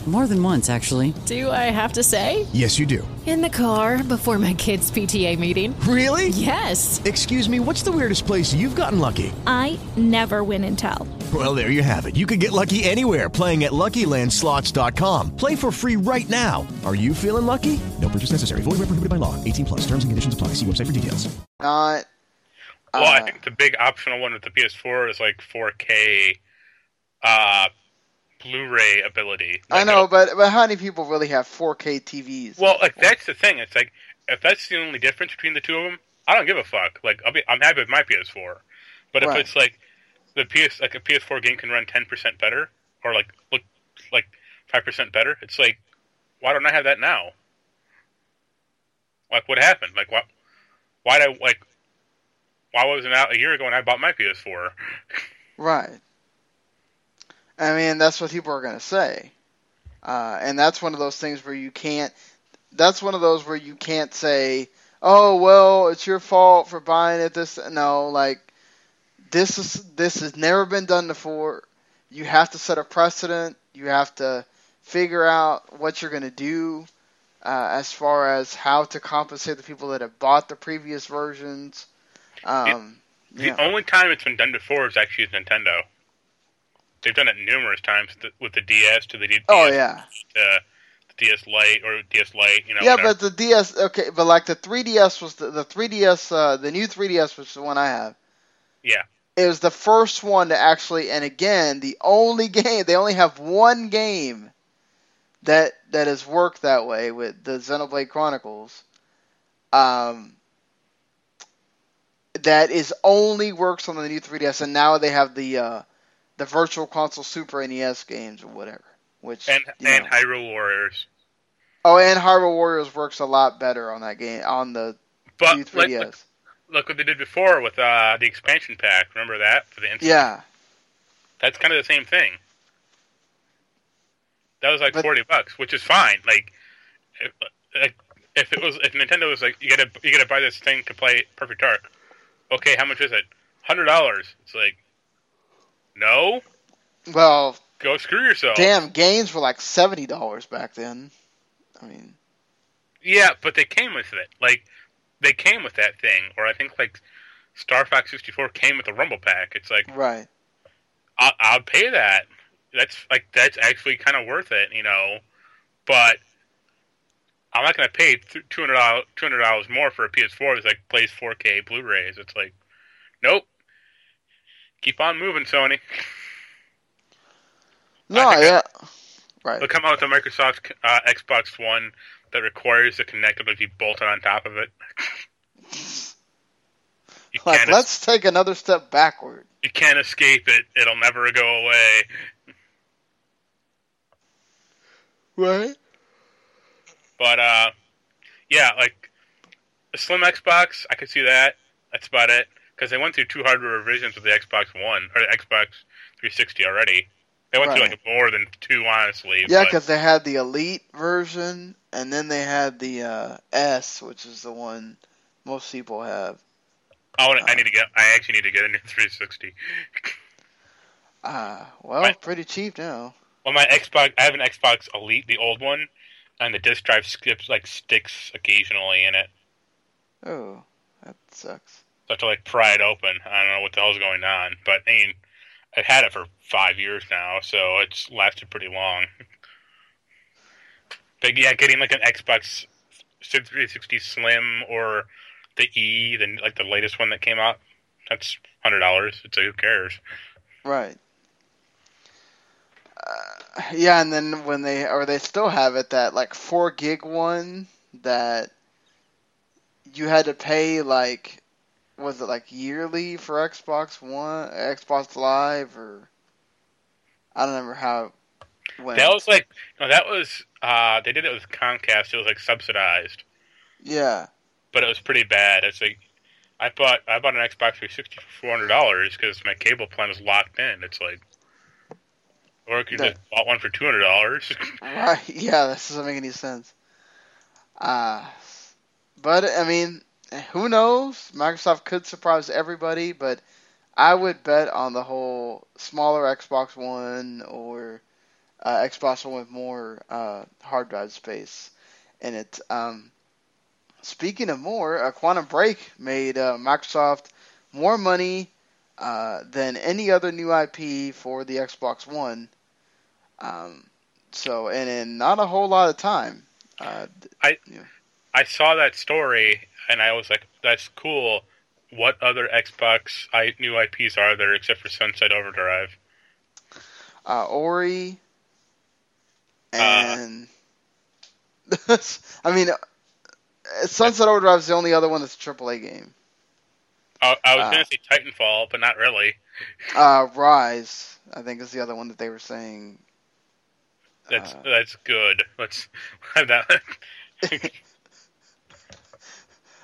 More than once, actually. Do I have to say? Yes, you do. In the car before my kids' PTA meeting. Really? Yes. Excuse me, what's the weirdest place you've gotten lucky? I never win and tell. Well, there you have it. You can get lucky anywhere playing at LuckyLandSlots.com. Play for free right now. Are you feeling lucky? No purchase necessary. Void where prohibited by law. 18 plus. Terms and conditions apply. See website for details. not. well, I uh, think the big optional one with the PS4 is like 4K uh, Blu-ray ability. I know, but but how many people really have 4K TVs? Well, like that's the thing. It's like if that's the only difference between the two of them, I don't give a fuck. Like I'll be, I'm happy with my PS4. But if Right. it's like the PS, like a PS4 game can run 10 percent better, or like look like five percent better, it's like why don't I have that now? Like what happened? Like what? Why did I like? Why wasn't it out a year ago when I bought my PS4? Right. I mean, that's what people are going to say. Uh, and that's one of those things where you can't. That's one of those where you can't say, "Oh, well, it's your fault for buying it." This no, like this is this has never been done before. You have to set a precedent. You have to figure out what you're going to do uh, as far as how to compensate the people that have bought the previous versions. Um, The yeah. only time it's been done before is actually with Nintendo. They've done it numerous times with the, DS to the DS, Oh yeah, DS Lite or DS Lite. You know, yeah, whatever. but the DS, okay, but like the 3DS was the, the 3DS, uh, the new 3DS, which is the one I have. yeah, It was the first one to actually, and again, the only game they only have one game that that has worked that way with the Xenoblade Chronicles. Um, that is only works on the new 3DS, and now they have the uh, the Virtual Console Super NES games or whatever. Which and and know. Hyrule Warriors. oh, and Hyrule Warriors works a lot better on that game on the But new like, 3DS. look, look what they did before with uh, the expansion pack. Remember that for the instant? yeah, That's kind of the same thing. That was like But- forty bucks, which is fine. Like, if, like, if it was if Nintendo was like, you gotta you gotta buy this thing to play Perfect Dark. Okay, how much is it? Hundred dollars. It's like, no, well, go screw yourself. damn, games were like seventy dollars back then. I mean, Yeah, but they came with it. Like, they came with that thing. Or I think like Star Fox sixty four came with the Rumble Pack. It's like, right. I'll, I'll pay that. That's like that's actually kind of worth it, you know. But I'm not going to pay two hundred dollars two hundred dollars more for a PS4 that's like plays 4K Blu-rays. It's like, nope. Keep on moving, Sony. No, yeah, right. They'll come out with a Microsoft uh, Xbox One that requires the connector to be bolted on top of it. Like, let's take another step backward. you can't escape it. It'll never go away. Right. But uh, yeah, like a slim Xbox, I could see that. That's about it because they went through two hardware revisions with the Xbox One or the Xbox 360 already. They went through like more than two, honestly. Yeah, because they had the Elite version, and then they had the uh, S, which is the one most people have. I, wanna, I need to get. I actually need to get a new 360. Uh, well, Right. pretty cheap now. Well, my Xbox, I have an Xbox Elite, the old one, and the disc drive skips like sticks occasionally in it. Oh, that sucks. To like pry it open. I don't know what the hell's going on, but I mean, I've had it for five years now, so it's lasted pretty long. but yeah, getting like an Xbox 360 Slim or the E, the like the latest one that came out, that's hundred dollars. It's like who cares? Right. Uh, yeah, and then when they or they still have it that like four gig one that you had to pay like was it like yearly for Xbox One, Xbox Live, or I don't remember how. That was like no, that was uh they did it with Comcast. It was like subsidized. yeah, but it was pretty bad. It's like I bought I bought an Xbox 360 for four hundred dollars because my cable plan was locked in. It's like, or you That- just bought one for two hundred dollars. right. Yeah, that doesn't make any sense. Uh, but I mean, who knows? Microsoft could surprise everybody, but I would bet on the whole smaller Xbox One or uh, Xbox One with more uh, hard drive space in it. Um, speaking of more, uh, Quantum Break made uh, Microsoft more money uh, than any other new IP for the Xbox One. Um, so, and in not a whole lot of time. Uh, I I saw that story and I was like, that's cool. What other Xbox I, new IPs are there except for Sunset Overdrive? uh, Ori, and I mean, uh, Sunset Overdrive is the only other one that's a AAA game. I, I was Uh. gonna say Titanfall, but not really. Uh, Ryse, I think, is the other one that they were saying. That's Uh. that's good. Let's have that.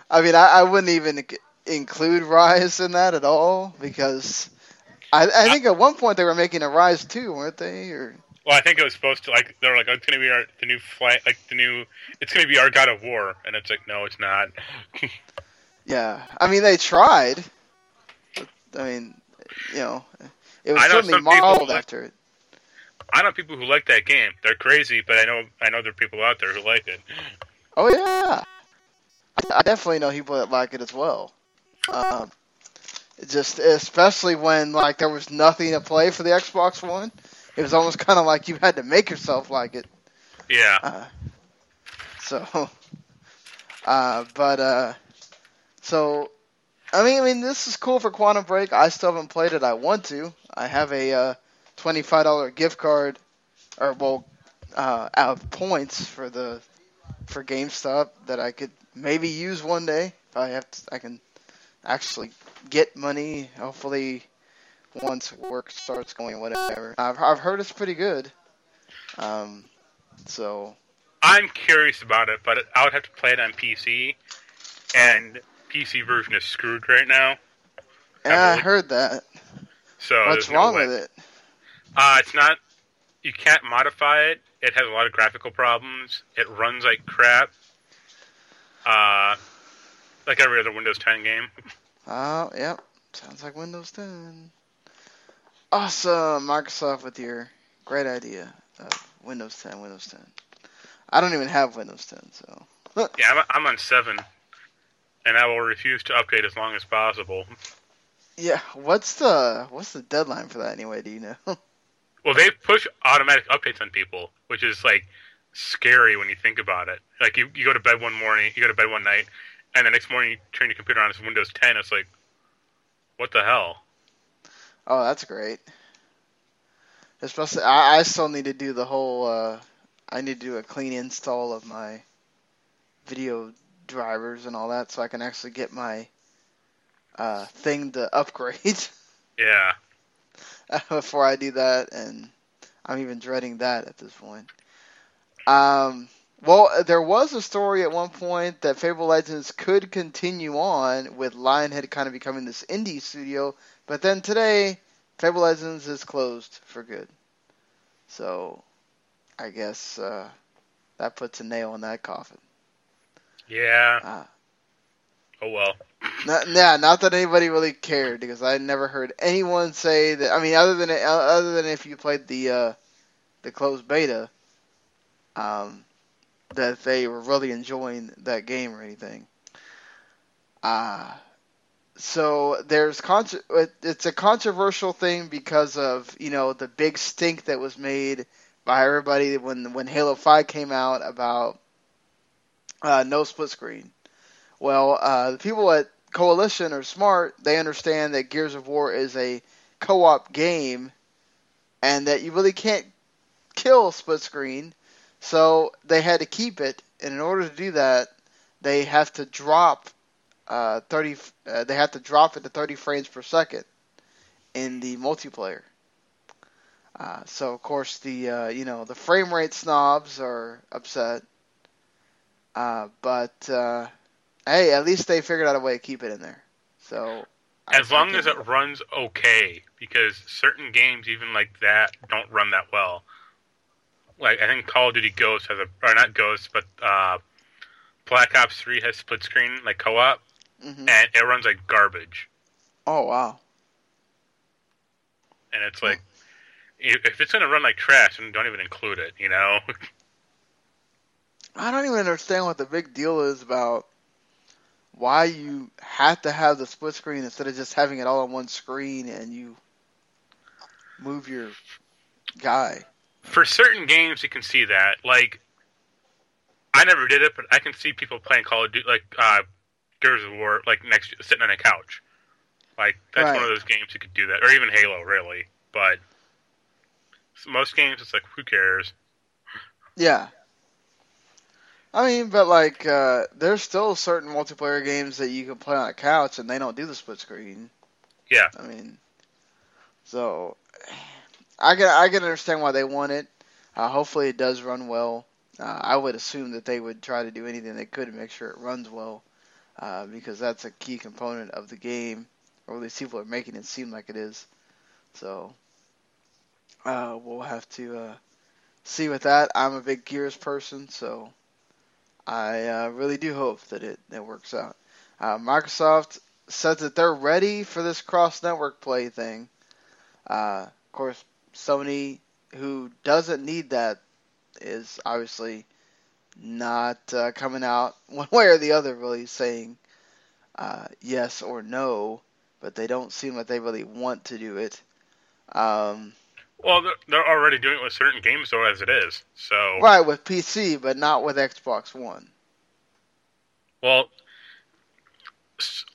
I mean, I, I wouldn't even include Ryse in that at all because I, I think at one point they were making a Ryse too, weren't they? Or Well, I think it was supposed to like they were like, oh, it's gonna be our the new flight, like the new, it's gonna be our God of War, and it's like, no, it's not. yeah, I mean they tried. I mean, you know, it was certainly modeled after it. I know people who like that game. They're crazy, but I know I know there are people out there who like it. Oh yeah, I definitely know people that like it as well. Um, just especially when like there was nothing to play for the Xbox One, it was almost kind of like you had to make yourself like it. Yeah. Uh, so, uh, but uh, so I mean, I mean, this is cool for Quantum Break. I still haven't played it. I want to. I have a uh, twenty-five dollar gift card, or well, uh, out of points for the for GameStop that I could maybe use one day. If I have, to, I can actually get money. Hopefully, once work starts going, whatever. I've I've heard it's pretty good. Um, so I'm curious about it, but I would have to play it on PC, and PC version is screwed right now. yeah, I heard that. So What's there's no wrong with it? Uh, it's not. You can't modify it. It has a lot of graphical problems. It runs like crap. Uh, like every other Windows 10 game. Oh, yep. Sounds like Windows 10. Awesome, Microsoft, with your great idea of Windows 10, Windows 10. I don't even have Windows 10, so. yeah, I'm, I'm on seven, and I will refuse to update as long as possible. Yeah, what's the what's the deadline for that anyway? Do you know? Well, they push automatic updates on people, which is like scary when you think about it. Like you, you go to bed one morning, you go to bed one night, and the next morning you turn your computer on, it's Windows 10. It's like, what the hell? oh, that's great. Especially, I, I still need to do the whole. Uh, I need to do a clean install of my video drivers and all that, so I can actually get my uh, thing to upgrade. Yeah. before I do that, and I'm even dreading that at this point. Um, well, there was a story at one point that Fable Legends could continue on with Lionhead kind of becoming this indie studio, but then today, Fable Legends is closed for good. So, I guess uh, that puts a nail in that coffin. Yeah. Ah. Oh well. Not, yeah, not that anybody really cared because I never heard anyone say that. I mean, other than other than if you played the uh, the closed beta, um, that they were really enjoying that game or anything. Uh so there's it's a controversial thing because of you know the big stink that was made by everybody when when Halo Five came out about uh, no split screen. Well, uh, the people at Coalition are smart. They understand that Gears of War is a co-op game, and that you really can't kill split screen. So they had to keep it, and in order to do that, they have to drop uh, 30. Uh, they have to drop it to 30 frames per second in the multiplayer. Uh, so of course the uh, you know the frame rate snobs are upset, uh, but uh, hey, at least they figured out a way to keep it in there. So As long as it runs okay, because certain games, even like that, don't run that well. Like I think Call of Duty Ghost has a, or not Ghost, but uh, Black Ops Three has split screen like co-op, Mhm. and it runs like garbage. oh wow, And it's like, if if it's gonna run like trash, then don't even include it. You know? I don't even understand what the big deal is about why you have to have the split screen instead of just having it all on one screen and you move your guy. For certain games, you can see that. Like, I never did it, but I can see people playing Call of Duty, like uh, Gears of War, like next sitting on a couch. Like that's Right. one of those games you could do that, or even Halo, really. But most games, it's like who cares? Yeah. I mean, but like, uh, there's still certain multiplayer games that you can play on a couch and they don't do the split screen. Yeah. I mean, so I can I can understand why they want it. Uh, hopefully, it does run well. Uh, I would assume that they would try to do anything they could to make sure it runs well, uh, because that's a key component of the game, or at least people are making it seem like it is. So uh, we'll have to uh, see with that. I'm a big Gears person, so I uh, really do hope that it, it works out. Microsoft says that they're ready for this cross network play thing. Uh, of course, Sony who doesn't need that is obviously not uh, coming out one way or the other, really saying uh, yes or no, but they don't seem like they really want to do it. Um, Well, they're, they're already doing it with certain games though, as it is. So Right, with PC, but not with Xbox One. well, S-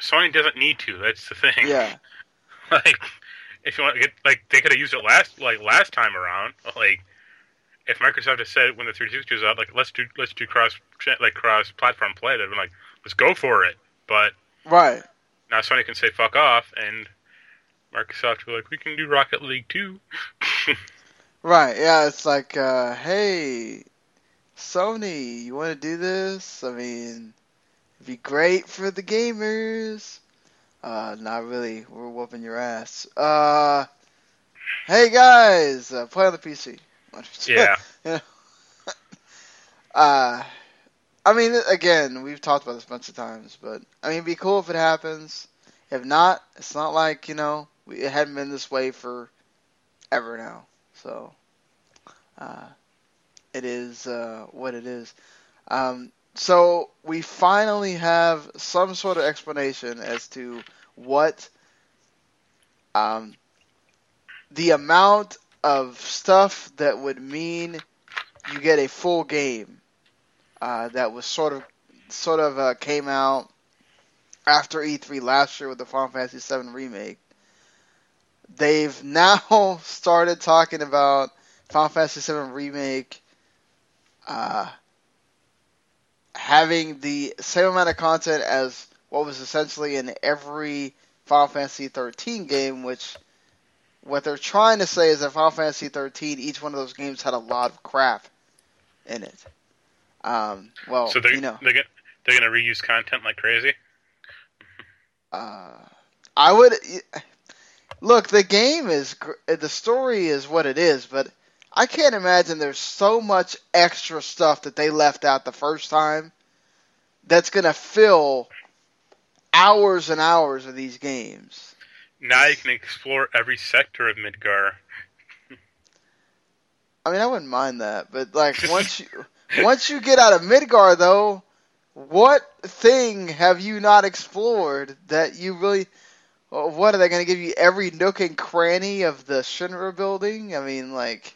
Sony doesn't need to. That's the thing. Yeah. like if you want to get like they could have used it last like last time around. Like if Microsoft had said when the 360 was out, like let's do let's do cross like cross platform play, they'd been like let's go for it. But Right. now Sony can say fuck off, and Microsoft will be like we can do Rocket League too. Right, yeah, it's like, uh, hey, Sony, you want to do this? I mean, it'd be great for the gamers. Uh, not really. We're whooping your ass. Uh, hey guys, uh, play on the PC. Yeah. Yeah. uh, I mean, again, we've talked about this a bunch of times, but I mean, it'd be cool if it happens. If not, it's not like you know we it hadn't been this way for ever now. So, uh, it is uh, what it is. Um, so we finally have some sort of explanation as to what um, the amount of stuff that would mean you get a full game uh, that was sort of sort of uh, came out after E3 last year with the Final Fantasy VII remake. They've now started talking about Final Fantasy VII remake uh, having the same amount of content as what was essentially in every Final Fantasy 13 game, which what they're trying to say is that Final Fantasy 13, each one of those games had a lot of crap in it. Um, well, so they're you know, they're gonna they're gonna reuse content like crazy. uh, I would look. The game is the story is what it is, but I can't imagine there's so much extra stuff that they left out the first time that's gonna fill hours and hours of these games. Now you can explore every sector of Midgar. I mean, I wouldn't mind that, but like once you once you get out of Midgar, though, what thing have you not explored that you really? Uh, what are they going to give you every nook and cranny of the Shinra building? I mean, like,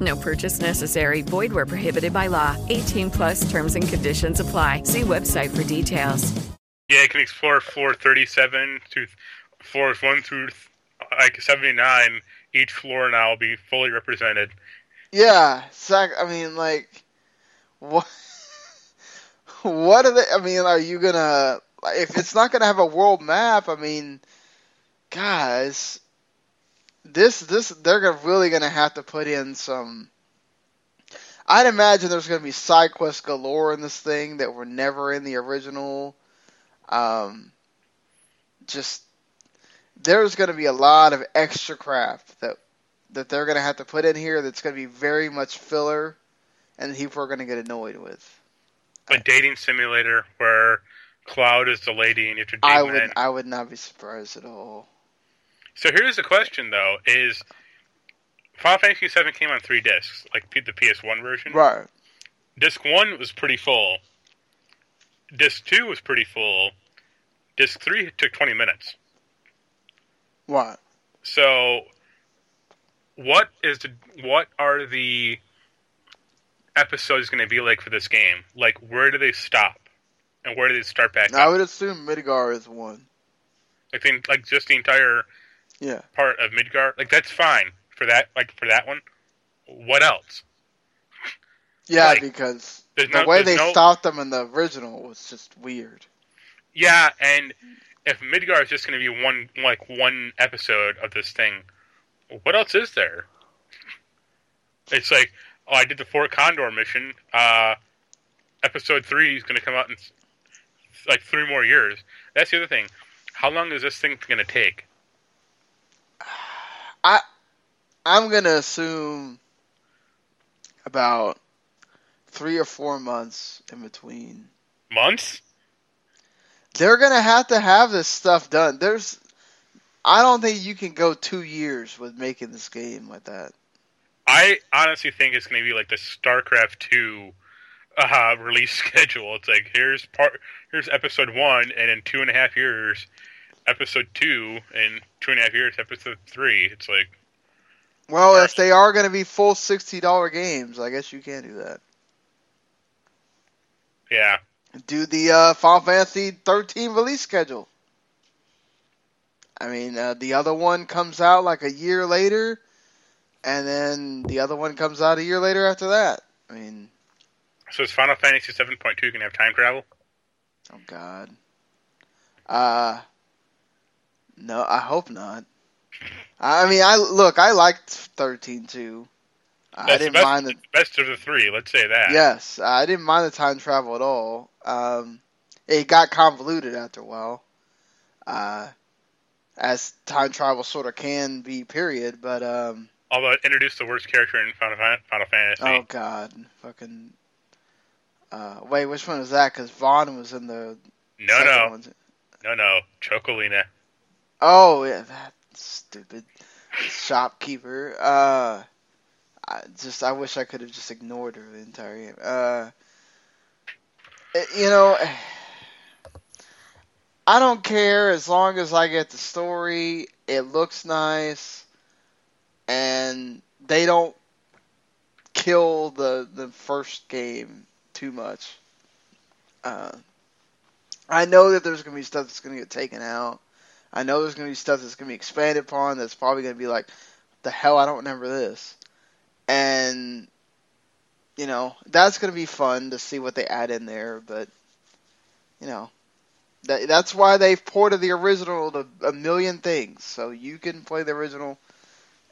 No purchase necessary. Void where prohibited by law. 18 plus terms and conditions apply. See website for details. Yeah, I can explore floor 37 to floors 1 through like 79. Each floor now will be fully represented. yeah, Zach. I mean, like, what? What are they? I mean, are you gonna? If it's not gonna have a world map, I mean, guys, this this they're really gonna have to put in some. I'd imagine there's gonna be side quests galore in this thing that were never in the original. Um, just there's gonna be a lot of extra crap that that they're gonna have to put in here. That's gonna be very much filler, and people are gonna get annoyed with. A dating simulator where Cloud is the lady and you have to I would I would not be surprised at all. So here's the question though: Is Final Fantasy VII came on three discs, like the PS1 version? Right. Disc one was pretty full. Disc two was pretty full. Disc three took 20 minutes. What? So, what is the what are the episodes going to be like for this game? Like, where do they stop, and where do they start back? I up? would assume Midgar is one. Like, the, like just the entire Yeah. part of Midgar. Like, that's fine for that. Like for that one. What else? Yeah, Like, because the no- way they no- stopped them in the original was just weird. Yeah, and if Midgar is just going to be one like one episode of this thing, what else is there? It's like, oh, I did the Fort Condor mission. Uh, episode three is going to come out in like three more years. That's the other thing. How long is this thing going to take? I I'm gonna assume about three or four months in between. Months? They're gonna have to have this stuff done. There's, I don't think you can go two years with making this game like that. I honestly think it's going to be like the StarCraft two uh, release schedule. It's like here's part, here's episode one, and in two and a half years, episode two, and two and a half years, episode three. It's like Well, if they are gonna be full sixty dollar games, I guess you can't do that. yeah, Do the uh, Final Fantasy thirteen release schedule. I mean, uh, the other one comes out like a year later, and then the other one comes out a year later after that. I mean, so is Final Fantasy seven point two going to have time travel? oh god. Uh, no, I hope not. I mean, I look, I liked thirteen too. I didn't the best, mind the best of the three. Let's say that. Yes, I didn't mind the time travel at all. Um, it got convoluted after a while, uh, as time travel sort of can be. Period. But um, Although it introduced the worst character in Final, Final Fantasy. oh god, fucking. Uh, wait, which one was that? Because Vaughn was in the. no, no, one. no, no. Chocolina. Oh yeah, that stupid shopkeeper. Uh, I just I wish I could have just ignored her the entire game. Uh, you know, I don't care as long as I get the story. It looks nice, and they don't kill the the first game too much. Uh, I know that there's gonna be stuff that's gonna get taken out. I know there's gonna be stuff that's gonna be expanded upon. That's probably gonna be like, the hell, I don't remember this, and you know that's gonna be fun to see what they add in there. But you know, that that's why they've ported the original to a million things, so you can play the original.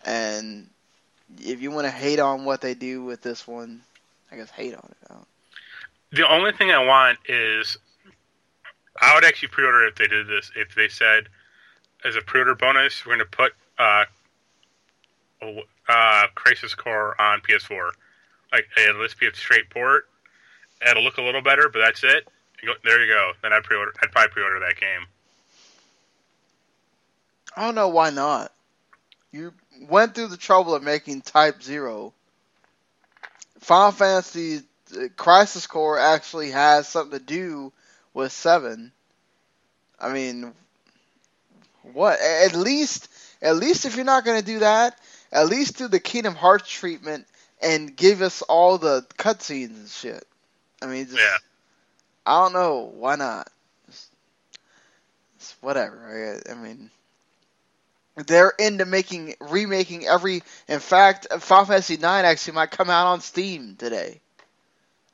And if you want to hate on what they do with this one, I guess hate on it. The only thing I want is I would actually pre-order if they did this. If they said as a pre-order bonus, we're going to put uh, uh, Crisis Core on PS4. Like it'll just be a straight port. It'll look a little better, but that's it. There you go. Then I'd pre-order. I'd probably pre-order that game. I don't know why not. You went through the trouble of making Type Zero. Final Fantasy uh, Crisis Core actually has something to do with Seven. I mean, what? At least, at least if you're not going to do that, at least do the Kingdom Hearts treatment and give us all the cutscenes and shit. I mean, just, Yeah. I don't know why not. It's whatever. I, I mean, they're into making remaking every. In fact, Final Fantasy IX actually might come out on Steam today.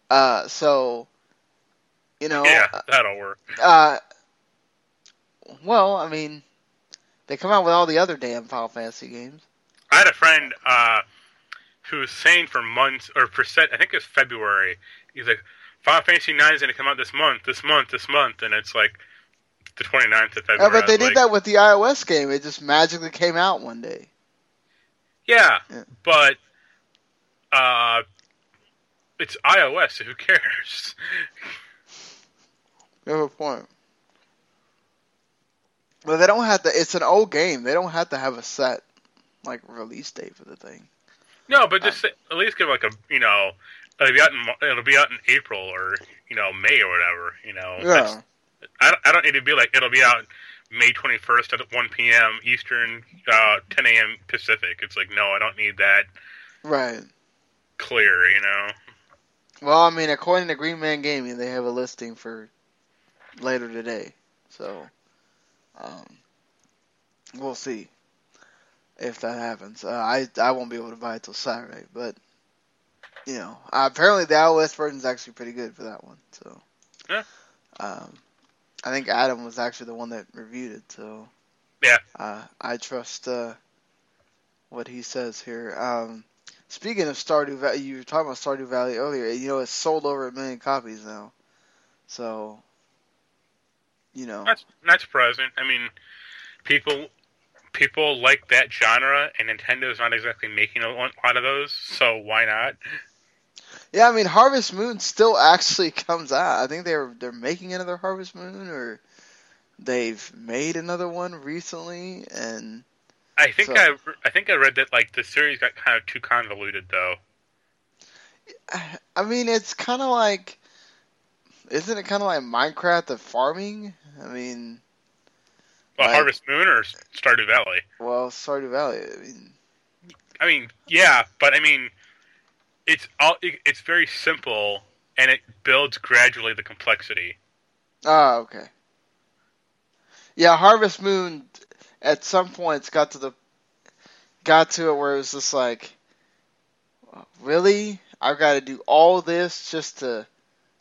Uh, so you know, yeah, that'll work. uh, well, I mean, they come out with all the other damn Final Fantasy games. I had a friend uh, who was saying for months, or for set, I think it's February. He's like, Final Fantasy IX is going to come out this month, this month, this month, and it's like the 29th of February. Uh, but they did like, that with the iOS game. It just magically came out one day. Yeah, but uh, it's iOS, so who cares? You have a point. But they don't have to. It's an old game. They don't have to have a set like release date for the thing. No, but just at least give like a you know it'll be out in it'll be out in April or you know May or whatever. You know, Yeah. I don't, I don't need to be like it'll be out May 21st at 1 p.m. Eastern, uh, 10 a.m. Pacific. It's like no, I don't need that Right. clear. You know. Well, I mean, according to Green Man Gaming, they have a listing for later today. So, um, we'll see if that happens. Uh, I I won't be able to buy it till Saturday, but you know, uh, apparently the iOS version is actually pretty good for that one. So, Yeah. um, I think Adam was actually the one that reviewed it. So, Yeah. uh, I trust uh, what he says here. Um, speaking of Stardew Valley, you were talking about Stardew Valley earlier. You know, it's sold over a million copies now. So, you know. Not not surprising. I mean, people people like that genre, and Nintendo's not exactly making a lot of those, so why not? Yeah, I mean Harvest Moon still actually comes out. I think they're they're making another Harvest Moon, or they've made another one recently, and I think So- I I think I read that like the series got kind of too convoluted though. I mean it's kind of like, isn't it kind of like Minecraft the farming? I mean, Well, Like- Harvest Moon or Stardew Valley. well, Stardew Valley. I mean, I mean, yeah, but I mean, it's all it, it's very simple, and it builds gradually the complexity. oh okay. Yeah, Harvest Moon at some points got to the got to it where it was just like, really, I've got to do all this just to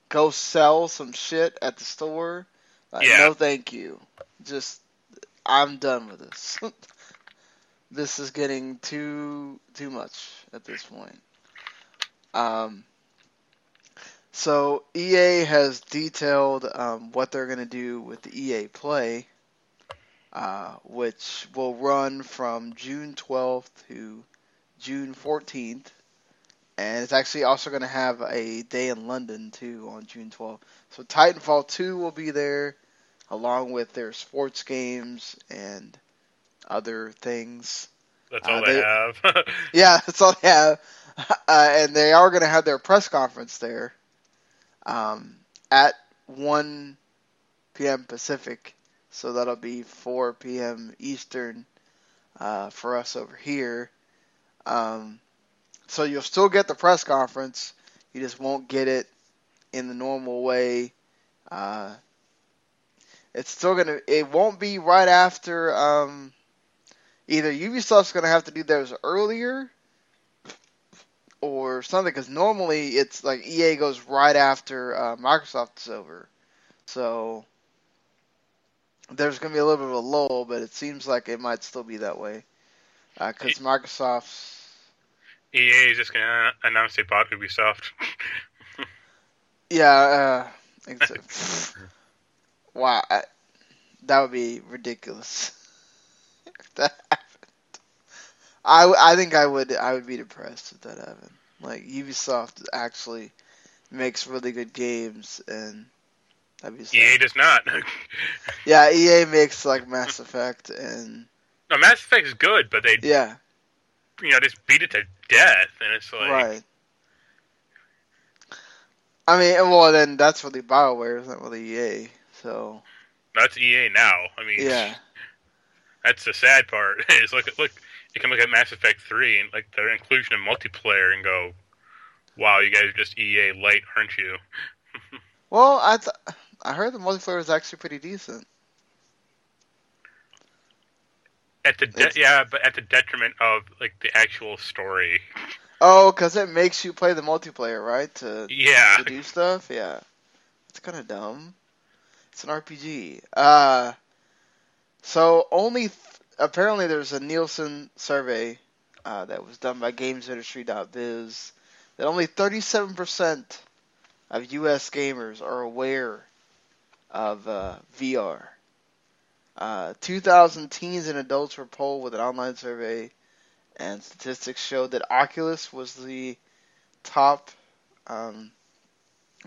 go sell some shit at the store. Like, Yeah. no, thank you. Just I'm done with this. this is getting too too much at this point. Um. So EA has detailed um, what they're going to do with the EA Play, uh, which will run from June 12th to June 14th, and it's actually also going to have a day in London too on June 12th. So Titanfall 2 will be there, along with their sports games and other things. That's Uh, all they, they- have. Yeah, that's all they have. Uh, and they are going to have their press conference there um, at 1 p.m. Pacific. So that'll be 4 p.m. Eastern uh, for us over here. Um, so you'll still get the press conference. You just won't get it in the normal way. Uh, it's still gonna. It won't be right after. Um, either Ubisoft's gonna have to do theirs earlier, or something. Because normally it's like EA goes right after uh, Microsoft is over. So there's gonna be a little bit of a lull, but it seems like it might still be that way. Because Microsoft's EA is just gonna announce they bought Ubisoft. Yeah, uh, it's- wow, I, that would be ridiculous. if that happened, I, I think I would I would be depressed if that happened. Like Ubisoft actually makes really good games, and that'd be sad. EA does not. Yeah, EA makes like Mass Effect, and no, Mass Effect is good, but they yeah, you know just beat it to death, and it's like right. I mean, well, then that's really Bioware, it's not really EA. So that's EA now. I mean, yeah, that's the sad part. is look look, you can look at Mass Effect three and like their inclusion of multiplayer and go, wow, you guys are just EA light, aren't you? Well, I th- I heard the multiplayer was actually pretty decent. At the de- yeah, but at the detriment of like the actual story. Oh, because it makes you play the multiplayer, right? To Yeah. to do stuff. Yeah, it's kind of dumb. It's an RPG. Uh, so only th- apparently there's a Nielsen survey uh, that was done by GamesIndustry.biz that only 37% of U.S. gamers are aware of uh, VR. Uh, 2,000 teens and adults were polled with an online survey, and statistics showed that Oculus was the top um,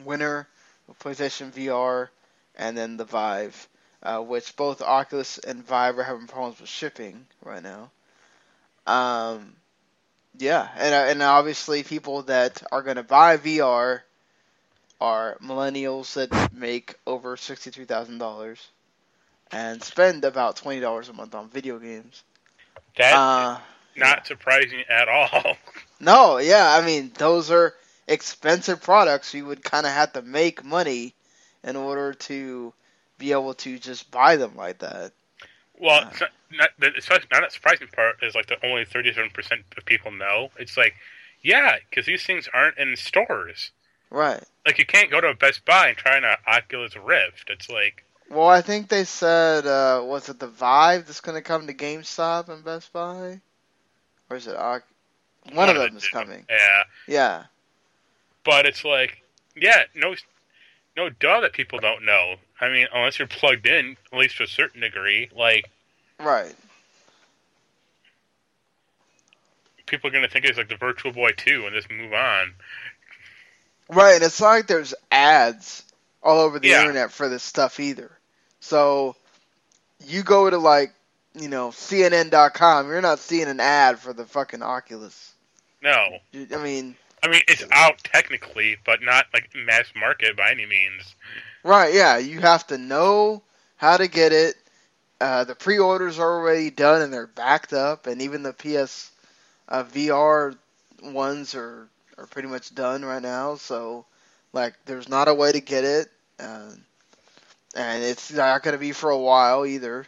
winner of PlayStation VR, and then the Vive, uh, which both Oculus and Vive are having problems with shipping right now. Um, yeah, and uh, and obviously people that are going to buy VR are millennials that make over sixty-two thousand dollars and spend about twenty dollars a month on video games. That's Uh, not surprising at all. No, yeah, I mean those are expensive products. You would kind of have to make money in order to be able to just buy them like that. Well, it's not, not, it's not not a surprising part is like the only thirty-seven percent of people know. It's like, yeah, because these things aren't in stores. Right. Like you can't go to a Best Buy and try an Oculus Rift. It's like, Well, I think they said uh, was it the Vive that's going to come to GameStop and Best Buy, or is it Oc- one, of the them is coming? Yeah, Yeah. but it's like, yeah, no, no duh that people don't know. I mean, unless you're plugged in, at least to a certain degree, like Right. people are gonna think it's like the Virtual Boy 2 and just move on. Right, and it's not like there's ads all over the Yeah. internet for this stuff either. So you go to like, you know, CNN.com, you're not seeing an ad for the fucking Oculus. No, I mean, I mean it's out technically, but not like mass market by any means. right, yeah, you have to know how to get it. Uh, the pre-orders are already done and they're backed up, and even the PS uh, VR ones are are pretty much done right now. So, like, there's not a way to get it, uh, and it's not going to be for a while either.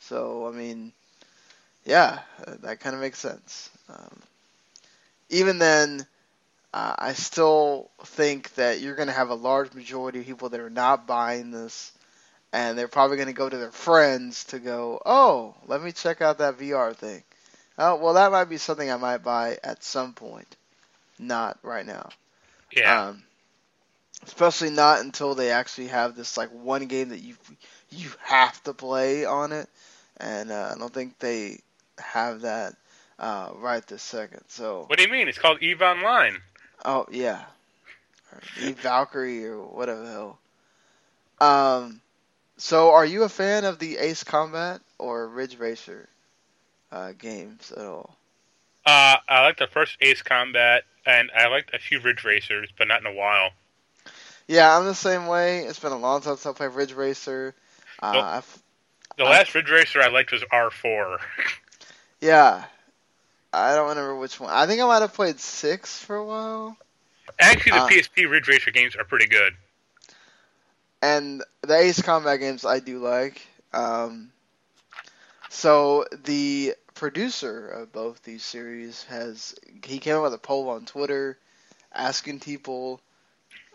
So, I mean, yeah, uh, that kind of makes sense. Um, even then, uh, I still think that you're going to have a large majority of people that are not buying this, and they're probably going to go to their friends to go, oh, let me check out that VR thing. Oh, well, that might be something I might buy at some point, not right now. Yeah. Um, especially not until they actually have this like one game that you you have to play on it, and uh, I don't think they have that uh, right this second. So, What do you mean? It's called Eve Online. oh yeah, Eve Valkyrie or whatever the hell. Um, so are you a fan of the Ace Combat or Ridge Racer uh, games at all? Uh, I like the first Ace Combat, and I liked a few Ridge Racers, but not in a while. Yeah, I'm the same way. It's been a long time since I played Ridge Racer. Uh, The last Ridge Racer I liked was R4. yeah, I don't remember which one. I think I might have played six for a while. Actually, the Uh, PSP Ridge Racer games are pretty good. and the Ace Combat games I do like. Um, so the producer of both these series has he came up with a poll on Twitter asking people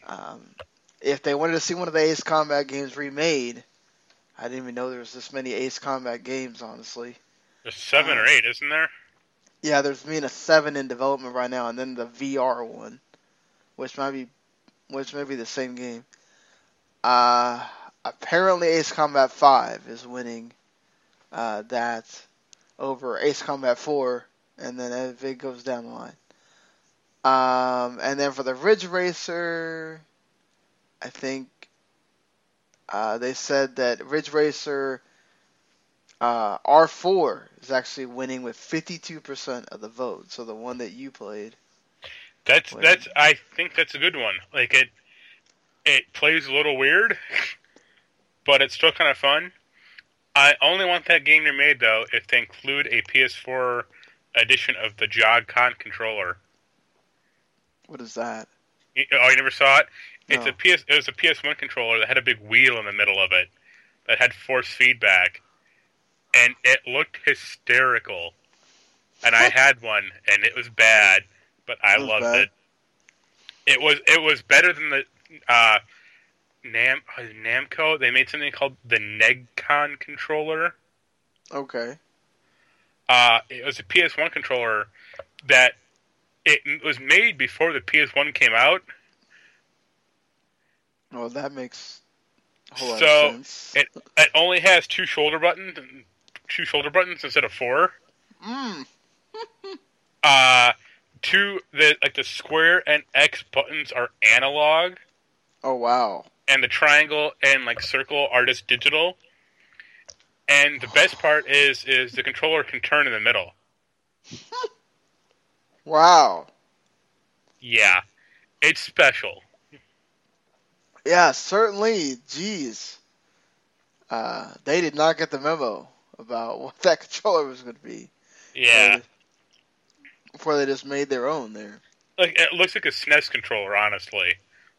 um, if they wanted to see one of the Ace Combat games remade. I didn't even know there was this many Ace Combat games, honestly. There's seven or eight, isn't there? Yeah, there's being a seven in development right now, and then the VR one, which might be, which may be the same game. Uh, apparently Ace Combat Five is winning uh, that over Ace Combat Four, and then if it goes down the line. Um, and then for the Ridge Racer, I think uh, they said that Ridge Racer uh, R4 is actually winning with 52% of the vote. So the one that you played. That's Wait. that's. I think that's a good one. Like it, it plays a little weird, but it's still kind of fun. I only want that game remade though if they include a PS4 edition of the Jog Con controller. What is that? You- Oh, you never saw it? It's No. a PS. It was a PS1 controller that had a big wheel in the middle of it that had force feedback, and it looked hysterical. And I had one, and it was bad, but I loved bad? it. It was it was better than the uh, Nam uh, Namco. They made something called the Negcon controller. Okay. Uh, it was a PS1 controller that it was made before the PS1 came out. Well, that makes a whole lot so of sense. it it only has two shoulder buttons, two shoulder buttons instead of four. Mm. Uh, two the like the square and X buttons are analog, Oh wow. and the triangle and like circle are just digital. And the best part is is the controller can turn in the middle. Wow. Yeah, it's special. Yeah, certainly. Jeez. Uh, they did not get the memo about what that controller was going to be. Yeah, Before they just made their own there. like it looks like a SNES controller, honestly,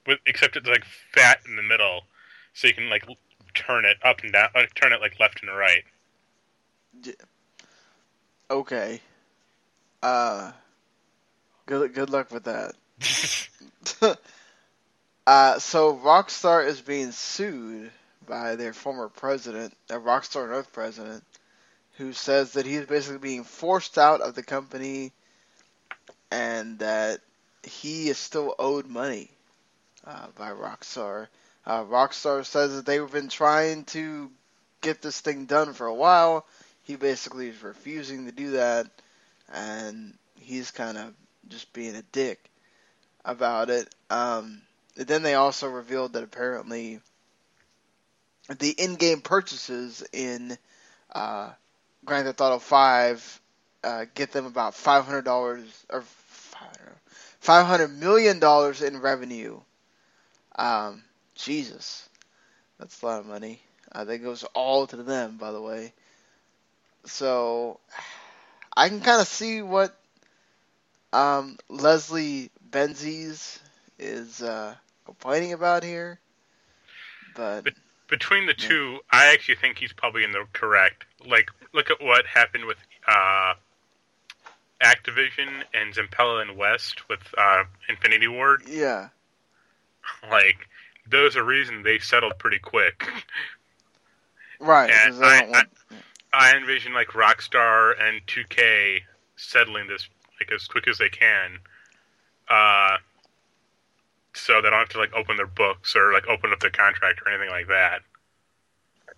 with except it's like fat in the middle, so you can like turn it up and down, uh, turn it like left and right. Okay. Uh, good good luck with that. uh, so Rockstar is being sued by their former president, a Rockstar North president, who says that he's basically being forced out of the company and that he is still owed money uh, by Rockstar. Uh, Rockstar says that they've been trying to get this thing done for a while. He basically is refusing to do that, and he's kind of just being a dick about it. Um, then they also revealed that apparently the in-game purchases in uh, Grand Theft Auto 5 uh, get them about $500 or $500 million in revenue. Um, Jesus. That's a lot of money. Uh, that goes all to them, by the way. So, I can kind of see what um, Leslie Benzies is uh, complaining about here. But between the two, I actually think he's probably in the correct. Like, look at what happened with uh, Activision and Zampella and West with uh, Infinity Ward. Yeah. Like, those are reasons they settled pretty quick. Right. And I, I, I envision like Rockstar and 2K settling this like as quick as they can, uh, so they don't have to like open their books or like open up their contract or anything like that.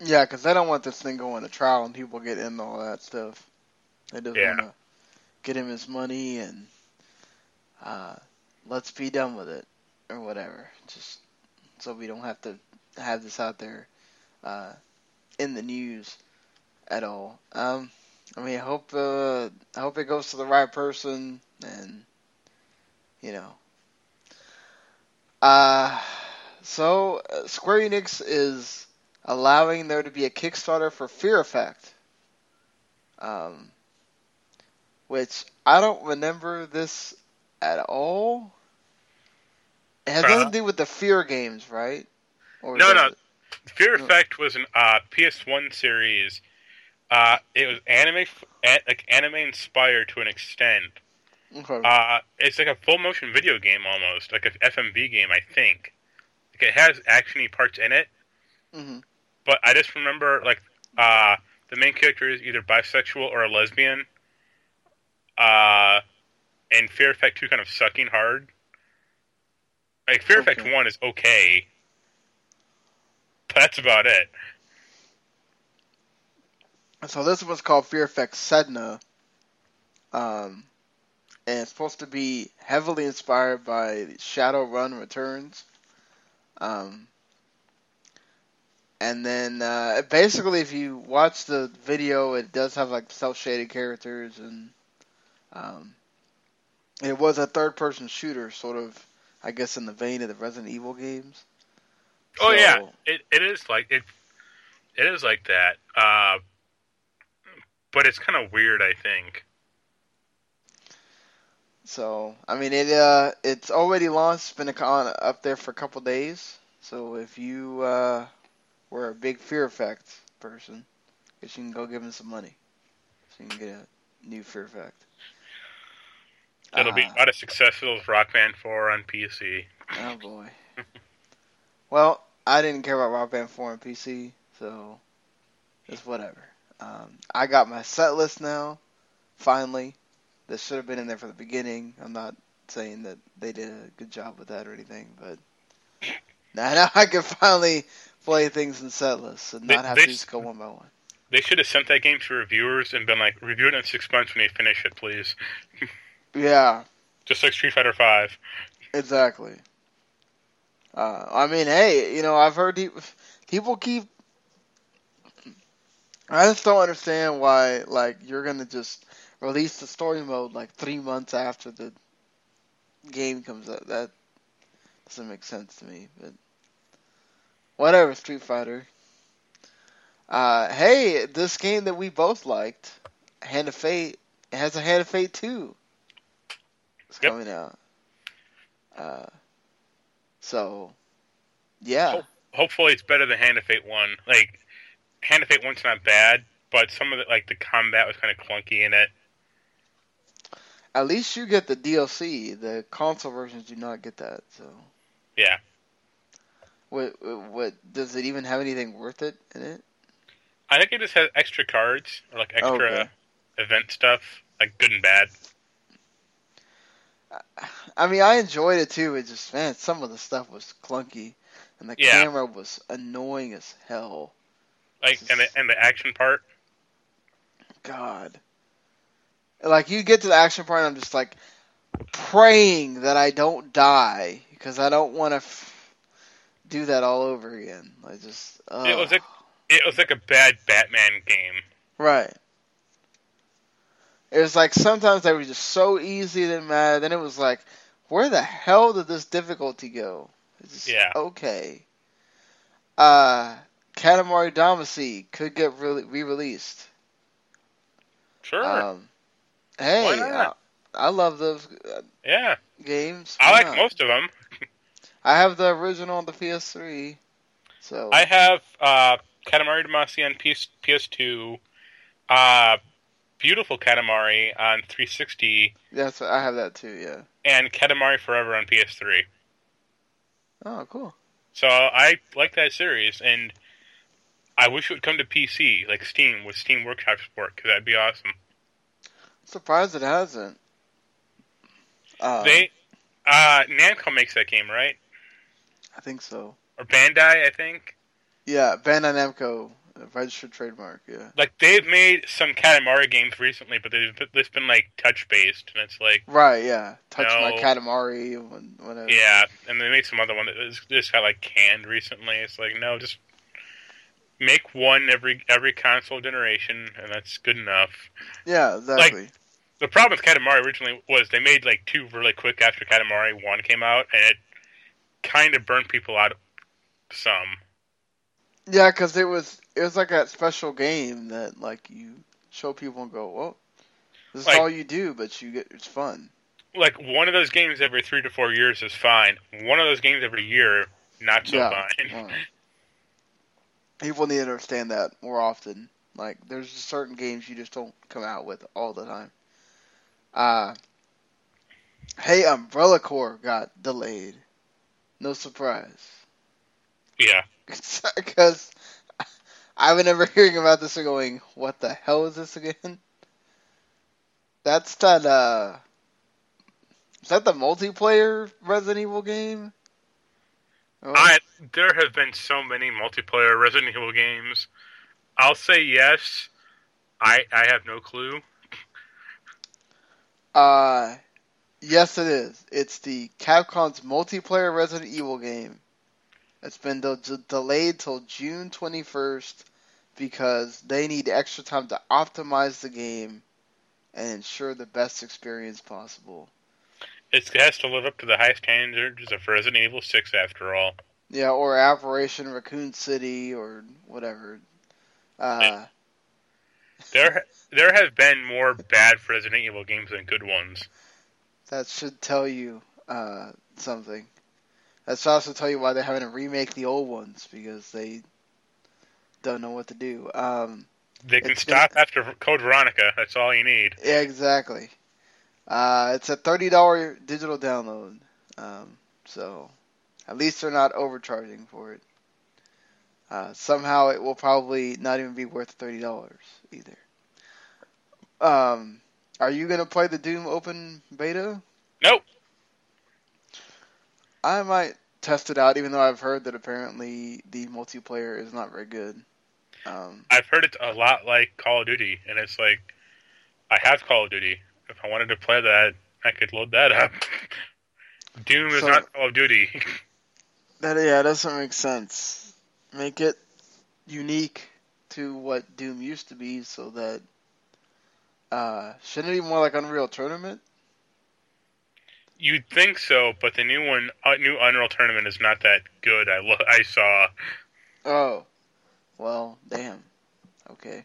Yeah, because they don't want this thing going to trial and people get in all that stuff. They just Yeah. want to get him his money and uh, let's be done with it or whatever. Just so we don't have to have this out there uh, in the news at all. Um, I mean, I hope uh, I hope it goes to the right person and you know. Uh, so uh, Square Enix is allowing there to be a Kickstarter for Fear Effect. Um, which I don't remember this at all. It has Uh-huh. nothing to do with the Fear games, right? Or No, no. it? Fear Effect was an uh, PS1 series. Uh, it was anime, like anime inspired to an extent. Okay. Uh, it's like a full motion video game almost, like a FMV game, I think. Like it has actiony parts in it, hmm but I just remember like uh, the main character is either bisexual or a lesbian. Uh, and Fear Effect two kind of sucking hard. Like Fear Effect one is okay. But that's about it. So this one's called Fear Effect Sedna. Um, and it's supposed to be heavily inspired by Shadowrun Returns. Um, and then uh, basically, if you watch the video, it does have like cel-shaded characters, and um, it was a third-person shooter, sort of, I guess, in the vein of the Resident Evil games. Oh yeah, it it is like it it is like that. Uh, but it's kind of weird, I think. So I mean, it uh, it's already launched. It's been a con up there for a couple days. So if you uh, were a big Fear Effect person, guess you can go give him some money, so you can get a new Fear Effect. It'll be Uh, about as successful as Rock Band 4 on PC. Oh boy. well, I didn't care about Rock Band 4 on PC, so it's whatever. Um, I got my set list now, finally. This should have been in there from the beginning. I'm not saying that they did a good job with that or anything, but now, now I can finally play things in set lists and They- not have they to just go one by one. They should have sent that game to reviewers and been like, review it in six months when you finish it, please. Yeah, Just like Street Fighter 5. Exactly. Uh, I mean, hey, you know, I've heard pe- people keep. I just don't understand why, like, you're gonna just release the story mode like three months after the game comes out. That doesn't make sense to me. But whatever, Street Fighter. Uh, hey, this game that we both liked, Hand of Fate, it has a Hand of Fate 2. It's Yep. coming out. Uh, so, yeah. Hopefully it's better than Hand of Fate 1. Like, Hand of Fate 1's not bad, but some of the, like, the combat was kind of clunky in it. At least you get the DLC. The console versions do not get that. So, Yeah. what, what does it even have anything worth it in it? I think it just has extra cards, or like extra oh, Okay. event stuff, like good and bad. I mean, I enjoyed it too. It just man, some of the stuff was clunky. and the Yeah. camera was annoying as hell. Like and the and the action part. God. Like you get to the action part, and I'm just like praying that I don't die because I don't want to f- do that all over again. I just uh, It was like it was like a bad Batman game. right. It was like sometimes they were just so easy that matter. Then it was like, where the hell did this difficulty go? It's just, Yeah. Okay. Uh, Katamari Damacy could get re- re-released. Sure. Um, hey, Why? I, I love those uh, yeah. games. I like not? most of them. I have the original on the PS3. So I have uh, Katamari Damacy on PS, PS2, uh, Beautiful Katamari on 360, that's I have that too. Yeah. and Katamari Forever on PS3. Oh, cool. So I like that series, and I wish it would come to PC, like Steam, with Steam Workshop support, because that'd be awesome. Surprised it hasn't. Uh, they, uh, Namco makes that game, right? I think so. Or Bandai, I think. Yeah, Bandai Namco, registered trademark. Yeah. Like they've made some Katamari games recently, but they've it's been like touch based, and it's like Right. Yeah. Touch my. Katamari. Whatever. yeah. And they made some other one that just got like canned recently. It's like no, just make one every every console generation, and that's good enough. Yeah. Exactly. Like, The problem with Katamari originally was they made like two really quick after Katamari one came out, and it kind of burned people out some. yeah, because it was it was like that special game that like you show people and go, well, this is Like- all you do, but you get it's fun. Like one of those games every three to four years is fine. One of those games every year, not so Yeah. fine. Uh-huh. People need to understand that more often. Like, there's certain games you just don't come out with all the time. Uh, hey, Umbrella Corps got delayed. No surprise. Yeah. Because I remember hearing about this and going, what the hell is this again? That's that, uh, is that the multiplayer Resident Evil game? Oh, I there have been so many multiplayer Resident Evil games. I'll say yes. I I have no clue. Uh, yes, it is. It's the Capcom's multiplayer Resident Evil game. It's been de- de- delayed till June 21st because they need extra time to optimize the game and ensure the best experience possible. It has to live up to the high standards of Resident Evil Six, after all. Yeah, or Operation Raccoon City or whatever. Uh, There there have been more bad Resident Evil games than good ones. that should tell you uh, something. That should also tell you why they're having to remake the old ones because they don't know what to do. Um, They can stop after Code Veronica. That's all you need. Yeah, exactly. Uh, it's a thirty dollar digital download, um, so at least they're not overcharging for it. Uh, somehow it will probably not even be worth thirty dollars either. Um, are you gonna play the Doom Open Beta? Nope. I might test it out, even though I've heard that apparently the multiplayer is not very good. Um, I've heard it's a lot like Call of Duty, and it's like I have Call of Duty. If I wanted to play that, I could load that up. Doom is So- not Call of Duty. That yeah, doesn't make sense. Make it unique to what Doom used to be, so that uh, shouldn't it be more like Unreal Tournament? You'd think so, but the new one, uh, new Unreal Tournament is not that good. I lo- I saw. Oh, well, damn. Okay,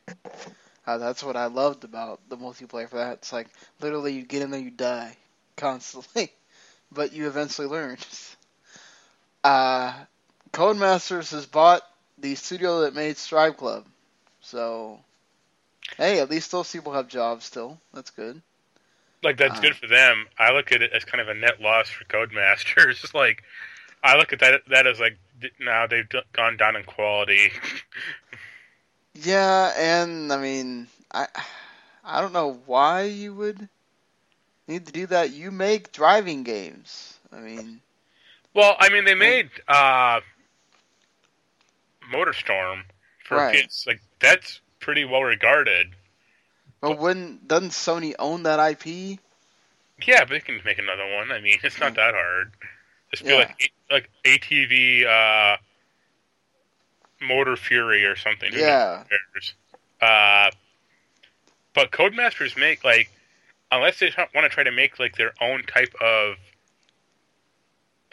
uh, that's what I loved about the multiplayer for that. It's like literally you get in there, you die constantly, but you eventually learn. Uh, Codemasters has bought the studio that made Driveclub, so hey, at least those people have jobs still. That's good. Like that's Uh. good for them. I look at it as kind of a net loss for Codemasters. It's like I look at that that as like now they've gone down in quality. Yeah, and I mean, I I don't know why you would need to do that. You make driving games. I mean, well, I mean they made uh MotorStorm for Right. PS. Like that's pretty well regarded. But wouldn't doesn't Sony own that IP? Yeah, but they can make another one. I mean, it's not that hard. Just be Yeah. like like ATV uh, Motor Fury or something. Yeah. Uh, but Codemasters make like unless they want to try to make like their own type of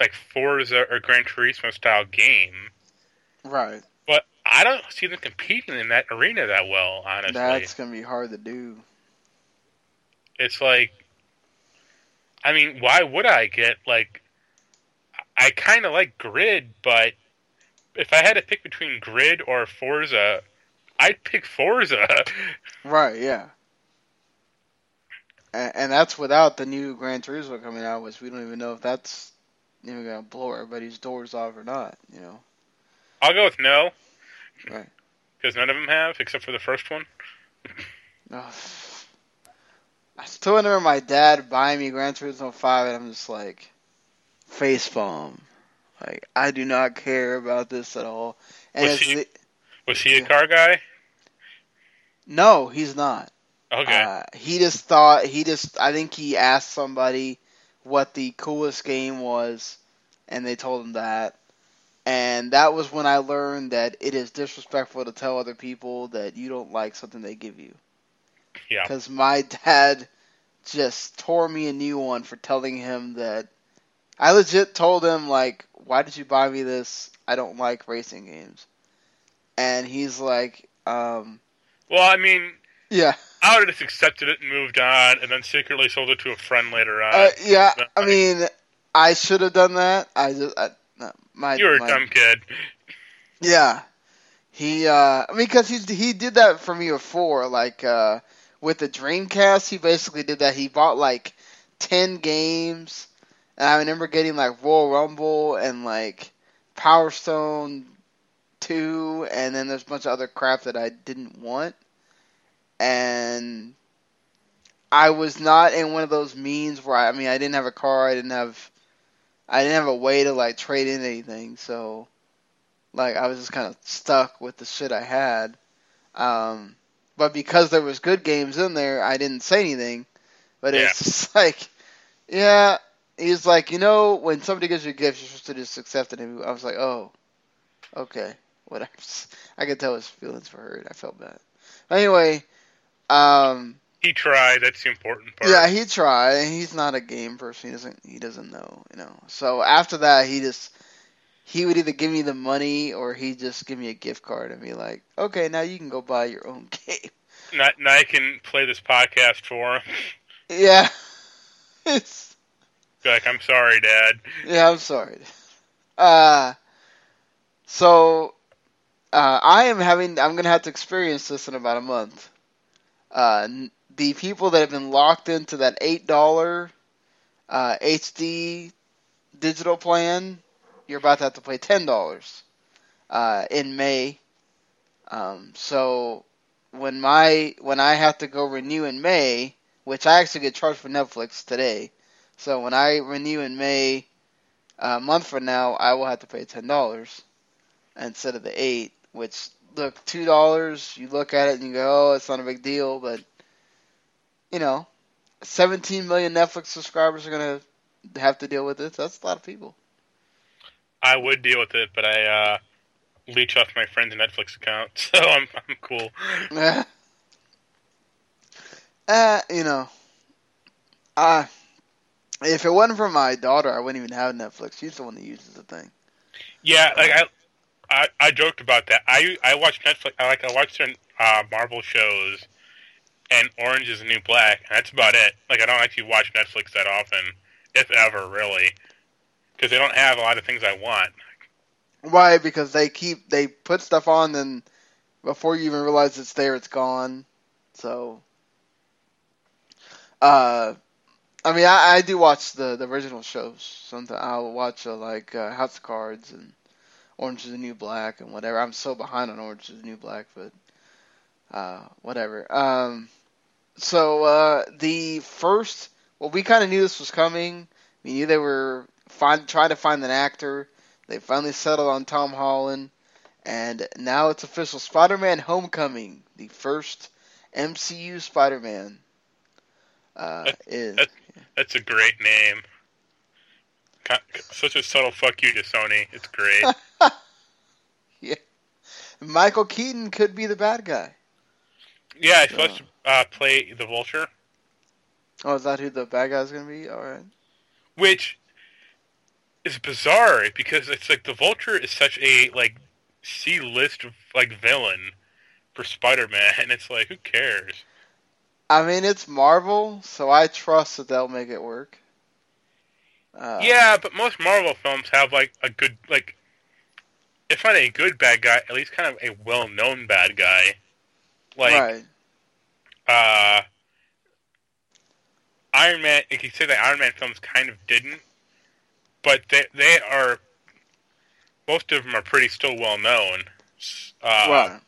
like Forza or Gran Turismo style game. Right. But I don't see them competing in that arena that well. Honestly, That's gonna be hard to do. it's like I mean, why would I get like I kind of like Grid, but if I had to pick between Grid or Forza, I'd pick Forza. Right. Yeah. And, and that's without the new Gran Turismo coming out, which we don't even know if that's even gonna blow everybody's doors off or not. You know. I'll go with no. Right. Because none of them have, except for the first one. Ugh. I still remember my dad buying me Gran Turismo 5, and I'm just like, face palm. Like, I do not care about this at all. And Was he- the- Was he a car guy? no, he's not. Okay. Uh, he just thought, he just, I think he asked somebody what the coolest game was, and they told him that. And that was when I learned that it is disrespectful to tell other people that you don't like something they give you. Yeah. Because my dad just tore me a new one for telling him that I legit told him like, "Why did you buy me this? I don't like racing games." And he's like, um, Well, I mean, "Yeah, I would have just accepted it and moved on, and then secretly sold it to a friend later on. uh, yeah." I mean, I should have done that. I just, I, no, my, you were a dumb kid. Yeah, he. Uh, I mean, because he he did that for me before. Like uh, with the Dreamcast, he basically did that. He bought like ten games, and I remember getting like Royal Rumble and like Power Stone two, and then there's a bunch of other crap that I didn't want, and I was not in one of those means where I, I mean I didn't have a car, I didn't have, I didn't have a way to like trade in anything, so like I was just kind of stuck with the shit I had. Um, but because there was good games in there, I didn't say anything. But it's just like, yeah, he's like, you know, when somebody gives you a gift, you're supposed to just accept it. And I was like, oh, okay, whatever. I could tell his feelings were hurt. I felt bad. But anyway, um, He tried. That's the important part. yeah, he tried. He's not a game person. He doesn't. He doesn't know. You know. So after that, he just he would either give me the money or he just give me a gift card and be like, "Okay, now you can go buy your own game." Now, now I can play this podcast for him. Yeah. it's like, I'm sorry, Dad. yeah. I'm sorry. Uh, so uh, I am having. I'm gonna have to experience this in about a month. Uh, the people that have been locked into that eight dollar uh, HD digital plan, you're about to have to pay ten dollars uh, in May. Um, so when my when I have to go renew in May, which I actually get charged for Netflix today, so when I renew in May, a month from now, I will have to pay ten dollars instead of the eight. Which look two dollars. You look at it and you go, oh, it's not a big deal, but you know, 17 million Netflix subscribers are gonna have to deal with it. That's a lot of people. I would deal with it, but I uh, leech off my friend's Netflix account, so I'm I'm cool. Uh, you know, uh, if it wasn't for my daughter, I wouldn't even have Netflix. She's the one that uses the thing. Yeah, like I, I, I joked about that. I I watch Netflix. I like I watch certain uh, Marvel shows, and Orange is the New Black, and that's about it. Like I don't actually watch Netflix that often, if ever, really, because they don't have a lot of things I want. Why? Because they keep they put stuff on, and before you even realize it's there, it's gone. So, uh, I mean, I, I do watch the, the original shows. Sometimes I'll watch uh, like uh, House of Cards and Orange is the New Black and whatever. I'm so behind on Orange is the New Black, but uh, whatever. Um, so uh, the first, well, we kind of knew this was coming. We knew they were find, trying to find an actor. They finally settled on Tom Holland, And now it's official Spider-Man: Homecoming, the first MCU Spider-Man, uh, is that's a great name. Such a subtle fuck you to Sony. It's great. yeah. Michael Keaton could be the bad guy. yeah, he's supposed to uh, play the Vulture, Oh, is that who the bad guy's gonna be? All right. which is bizarre because it's like the Vulture is such a like C list like villain for Spider-Man, and it's like who cares? I mean, it's Marvel, so I trust that they'll make it work. Uh, yeah, but most Marvel films have like a good like, if not a good bad guy, at least kind of a well-known bad guy. Like, right. uh, Iron Man. You could say that Iron Man films kind of didn't, but they they are most of them are pretty still well known. Uh.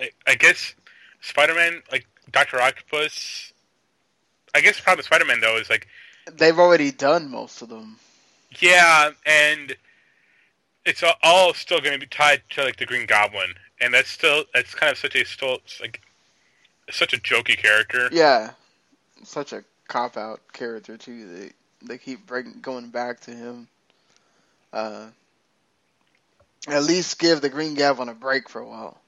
I, I guess Spider-Man, like Doctor Octopus. I guess the problem with Spider-Man though is like They've already done most of them. Yeah, and it's all, still going to be tied to like the Green Goblin, and that's still that's kind of such a still like such a jokey character. Yeah. Such a cop out character too. They they keep bring, going back to him. Uh, at least give the Green Goblin a break for a while.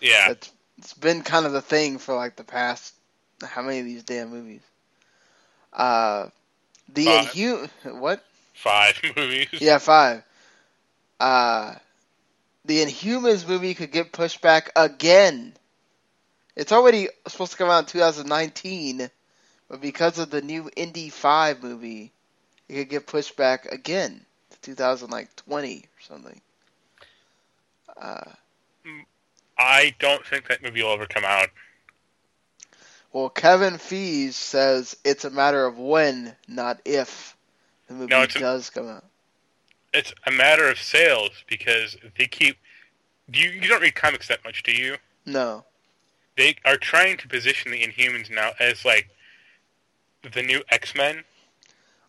Yeah, It's it's been kind of the thing for like the past how many of these damn movies. Uh, the Five. Inhu- what? five movies. Yeah, five. Uh, the Inhumans movie could get pushed back again. It's already supposed to come out in 2019, but because of the new Indy 5 movie, it could get pushed back again to 2020 or something. Uh, I don't think that movie will ever come out. well, Kevin Feige says it's a matter of when, not if, the movie No, it's a- does come out. It's a matter of sales because they keep. Do you you don't read comics that much, do you? No. They are trying to position the Inhumans now as like the new X Men.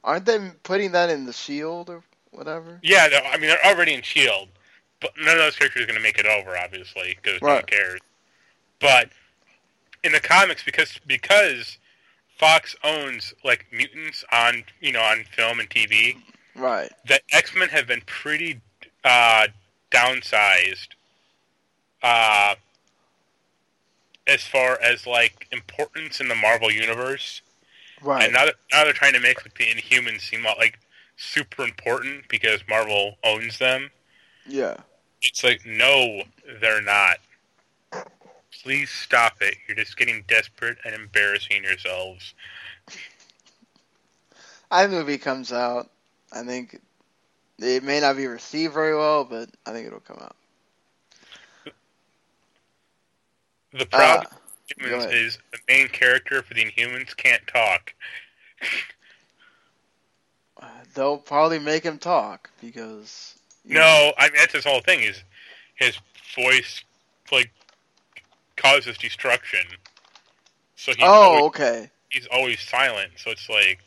Aren't they putting that in the Shield or whatever? Yeah, I mean they're already in Shield, but none of those characters are going to make it over, obviously, because no one cares. But in the comics, because because Fox owns like mutants on you know on film and TV, Right. the X Men have been pretty uh, downsized. Uh, as far as like importance in the Marvel universe, Right. and now that now they're trying to make like the Inhumans seem like super important because Marvel owns them. Yeah. It's like no, they're not. Please stop it. You're just getting desperate and embarrassing yourselves. iMovie comes out. I think it may not be received very well, but I think it'll come out. The problem Uh, Inhumans is the main character for the Inhumans can't talk. They'll probably make him talk because No, I mean that's his whole thing. Is his voice like causes destruction? So he's Oh, always, okay. he's always silent. So it's like,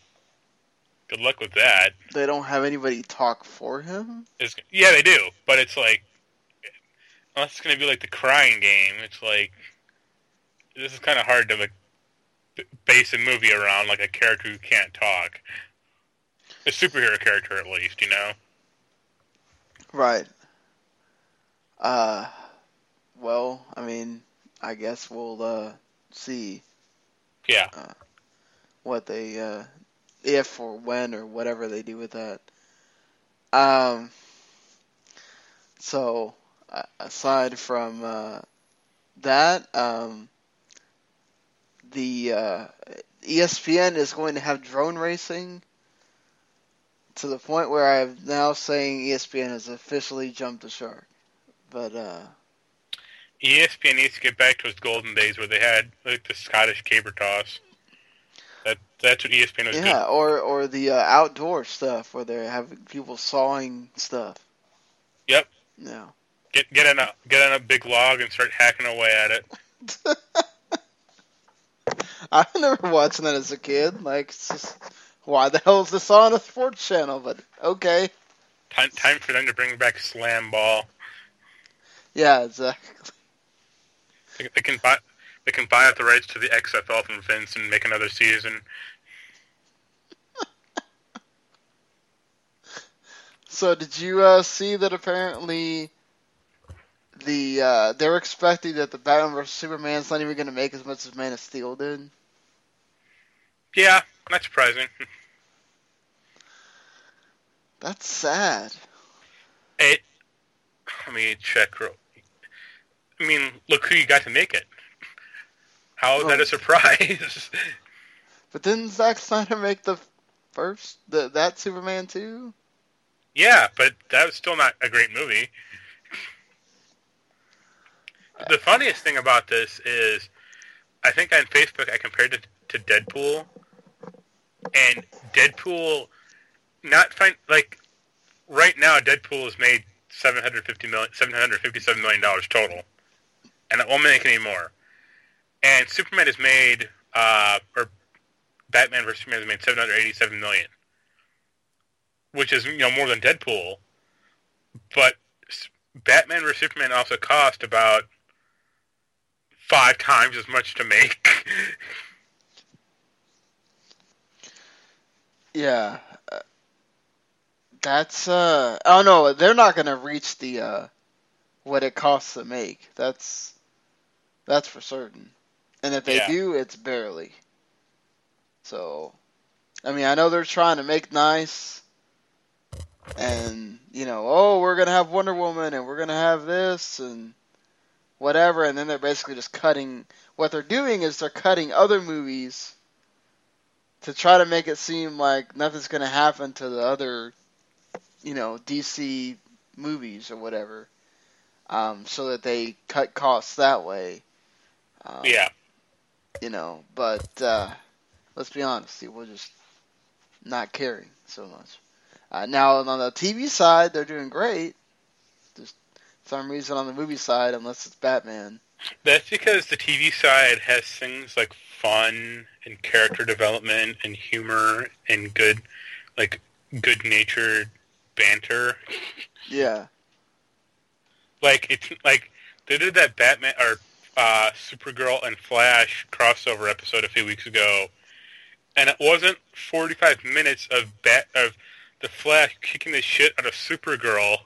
good luck with that. They don't have anybody talk for him. It's, yeah, they do, but it's like, unless it's gonna be like the crying game, it's like this is kind of hard to like base a movie around like a character who can't talk. A superhero character, at least, you know. Right. Uh, well, I mean, I guess we'll uh see Yeah. what they uh if or when or whatever they do with that. Um. So, uh, aside from uh, that, um, the uh, ESPN is going to have drone racing to the point where I'm now saying ESPN has officially jumped the shark. But uh, ESPN needs to get back to its golden days where they had like the Scottish caber toss. That that's what ESPN was yeah, or or the uh, outdoor stuff where they're having people sawing stuff. Yep. Yeah. Get get on a get on a big log and start hacking away at it. I remember watching that as a kid. Like, it's just, why the hell is this on a sports channel? But okay. Time time for them to bring back slam ball. Yeah, exactly. They, they can buy they can buy out the rights to the XFL from Vince and make another season. So did you uh, see that apparently the uh, they're expecting that the Batman vs Superman's not even going to make as much as Man of Steel did? Yeah, not surprising. That's sad. It. Let me check. Real, I mean, look who you got to make it. How is that a surprise? But didn't Zack Snyder make the first the that Superman too? yeah, but that was still not a great movie. The funniest thing about this is, I think on Facebook I compared it to Deadpool, and Deadpool, not find like right now Deadpool has made seven hundred fifty million, seven hundred fifty-seven million dollars total, and it won't make any more. And Superman has made, uh, or Batman vs Superman has made seven hundred eighty-seven million, which is you know more than Deadpool, but Batman vs Superman also cost about five times as much to make. Yeah. uh, That's uh oh no, they're not going to reach the uh what it costs to make. That's that's for certain. And if they Yeah. do, it's barely. So I mean, I know they're trying to make nice and you know, oh, we're going to have Wonder Woman and we're going to have this and whatever and then they're basically just cutting what they're doing is they're cutting other movies to try to make it seem like nothing's going to happen to the other, you know, DC movies or whatever, um, so that they cut costs that way. Um, yeah, You know, but uh, let's be honest, see, we're just not caring so much. Uh, now on the TV side, they're doing great. Just some reason on the movie side, unless it's Batman. that's because the TV side has things like fun and character development and humor and good, like good-natured banter. Yeah. Like it's like they did that Batman or uh, Supergirl and Flash crossover episode a few weeks ago, and it wasn't forty-five minutes of bat of the Flash kicking the shit out of Supergirl.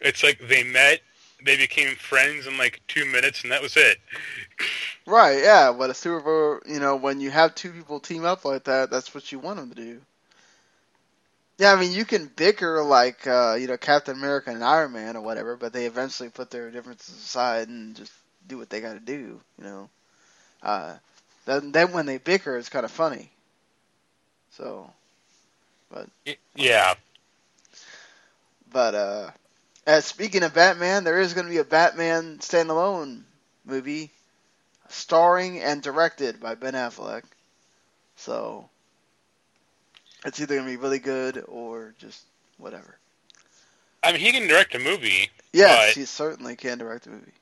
It's like they met, they became friends in like two minutes, and that was it. Right, yeah, but a Super Bowl, you know, when you have two people team up like that, that's what you want them to do. Yeah, I mean, you can bicker like, uh, you know, Captain America and Iron Man or whatever, but they eventually put their differences aside and just do what they got to do, you know. Uh, then, then when they bicker, it's kind of funny. So, but Yeah, but uh, as speaking of Batman, there is going to be a Batman standalone movie, starring and directed by Ben Affleck. So it's either going to be really good or just whatever. I mean he can direct a movie. Yes, he certainly can direct a movie.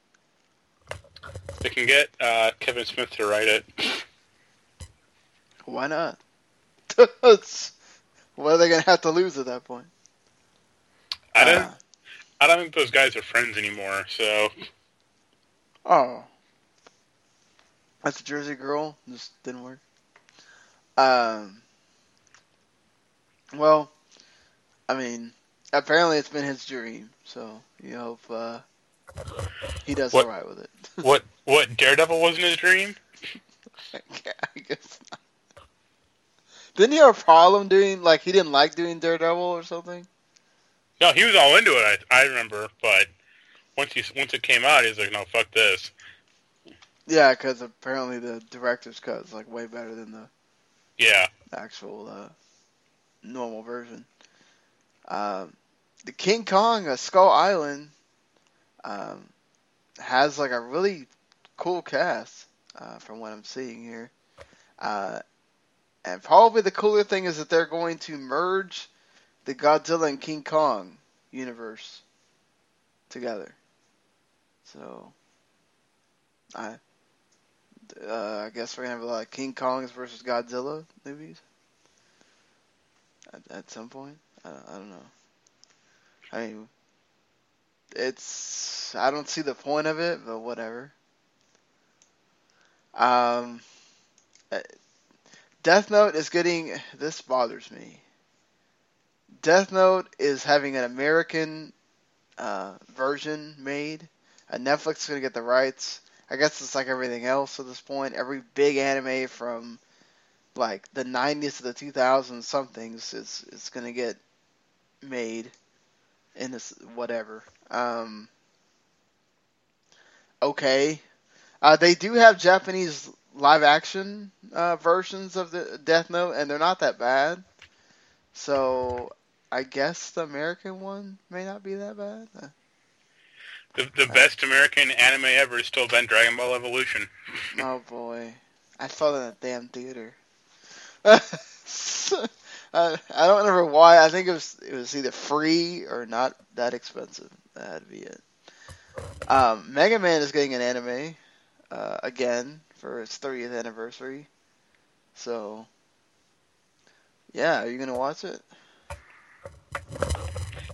they can get uh, Kevin Smith to write it. Why not? What are they going to have to lose at that point? I don't. I don't think those guys are friends anymore. So Oh. That's a Jersey girl. Just didn't work. Um. Well, I mean, apparently it's been his dream, so you hope uh, he does What- alright with it. what? What? Daredevil wasn't his dream. I guess not. Didn't he have a problem doing like he didn't like doing Daredevil or something? No, he was all into it. I, I remember, but once he once it came out, he was like, "No, fuck this." Yeah, because apparently the director's cut is like way better than the Yeah, actual uh, normal version. Um, the King Kong uh, Skull Island um, has like a really cool cast uh, from what I'm seeing here. Uh, and probably the cooler thing is that they're going to merge the Godzilla and King Kong universe together. So, I uh, I guess we're gonna have a lot of King Kongs versus Godzilla movies at, at some point. I I don't know. I mean, it's I don't see the point of it, but whatever. Um, uh, Death Note is getting this bothers me. Death Note is having an American uh, version made. Uh, Netflix is gonna get the rights. I guess it's like everything else at this point. Every big anime from like the 90s to the 2000s somethings is is gonna get made in this whatever. Um, okay, uh, they do have Japanese live action uh, versions of the Death Note, and they're not that bad. So I guess the American one may not be that bad. Uh, The, the best American anime ever has still been Dragon Ball Evolution. oh boy, I saw that in a damn theater. I, I don't remember why. I think it was it was either free or not that expensive. That'd be it. Um, Mega Man is getting an anime uh, again for its 30th anniversary. So, yeah, are you gonna watch it?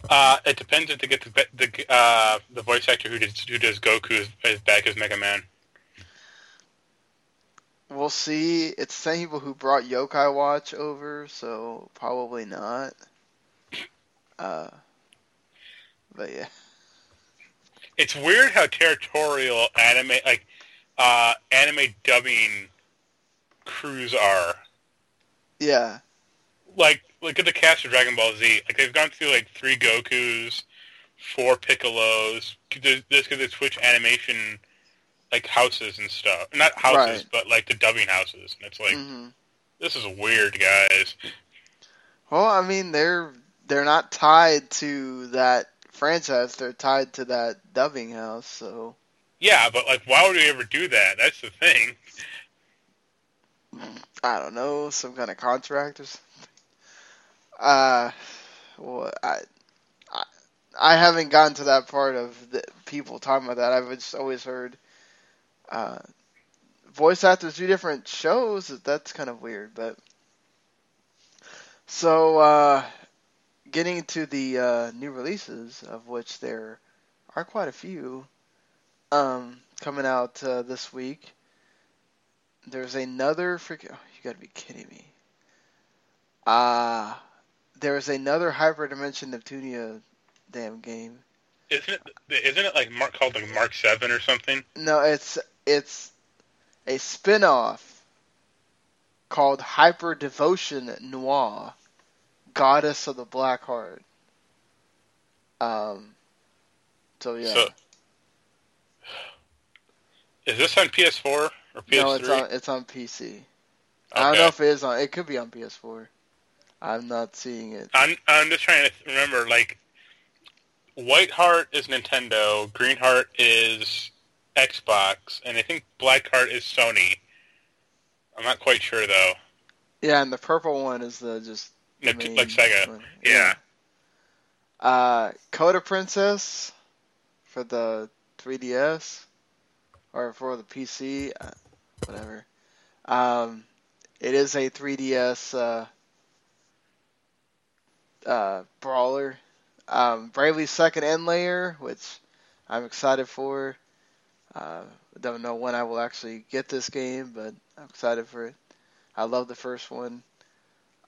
Uh, it depends if they get the the uh, the voice actor who does who does Goku is back as Mega Man. We'll see. It's the same people who brought Yokai Watch over, so probably not. Uh, but yeah. It's weird how territorial anime like uh, anime dubbing crews are. Yeah. Like look at the cast of Dragon Ball Z. Like they've gone through like three Gokus, four Piccolos. There's because they switch animation like houses and stuff. Not houses, Right. but like the dubbing houses. And it's like Mhm. this is weird, guys. Well, I mean, they're they're not tied to that franchise. They're tied to that dubbing house. So Yeah, but like, why would we ever do that? That's the thing. I don't know, some kind of contract or something. Uh, well, I, I, I haven't gotten to that part of the people talking about that. I've just always heard, uh, voice actors do different shows. That's kind of weird, but so uh, getting to the uh, new releases, of which there are quite a few, um, coming out uh, this week. There's another freaking. Oh, you gotta be kidding me. Uh, there's another Hyperdimension Neptunia damn game. Isn't it? Isn't it like Mark called like Mark Seven or something? No, it's it's a spin-off called Hyper Devotion Noir, Goddess of the Black Heart. Um. So yeah. So, is this on PS4 or PS3? no, it's on it's on PC. I don't know if it is on. It could be on PS4. I'm not seeing it. I'm I'm just trying to remember. Like, White Heart is Nintendo, Green Heart is Xbox, and I think Black Heart is Sony. I'm not quite sure though. Yeah, and the purple one is the just the Nint- main like Sega. one. Yeah. Uh, Coda Princess for the 3DS or for the PC, uh, whatever. Um, it is a 3DS uh, uh, brawler. Um, Bravely Second End Layer, which I'm excited for. Uh, don't know when I will actually get this game, but I'm excited for it. I love the first one.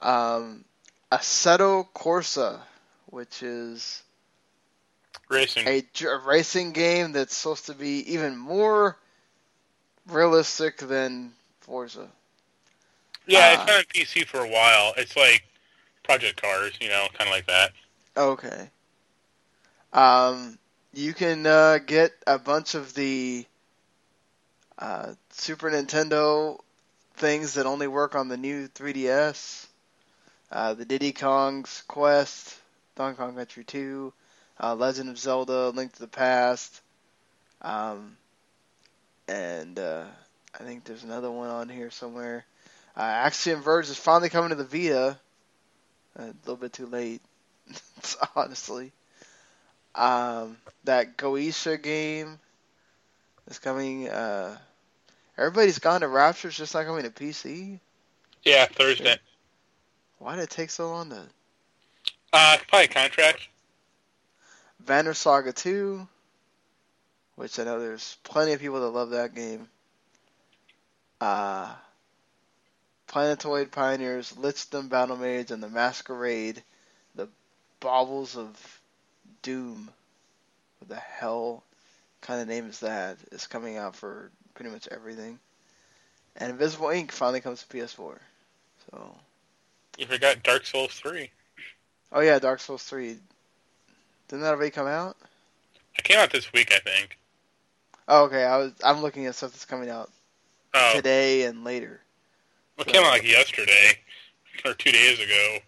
Um, Assetto Corsa, which is Racing. a, a racing game that's supposed to be even more realistic than Forza. Yeah, Uh, it's been on PC for a while. It's like Project Cars, you know, kind of like that. Okay. Um, you can uh, get a bunch of the uh, Super Nintendo things that only work on the new 3DS. Uh, the Diddy Kong's Quest, Donkey Kong Country 2, uh, Legend of Zelda, Link to the Past, um, and uh, I think there's another one on here somewhere. Uh, Axiom Verge is finally coming to the Vita. A little bit too late, honestly. Um, that Goisha game is coming. Uh, everybody's gone to Rapture. It's just not coming to PC. Yeah, Thursday. Why did it take so long to? Uh, probably contract. Banner Saga 2, which I know there's plenty of people that love that game. Uh, Planetoid Pioneers, Lichdom Battle Mage, and the Masquerade, the Baubles of Doom. What the hell kind of name is that? Is coming out for pretty much everything. And Invisible, Inc. finally comes to PS4. So. You forgot Dark Souls 3. Oh yeah, Dark Souls 3. Didn't that already come out? It came out this week, I think. Oh, okay. I was I'm looking at stuff that's coming out Oh, today and later. It came out like yesterday or two days ago.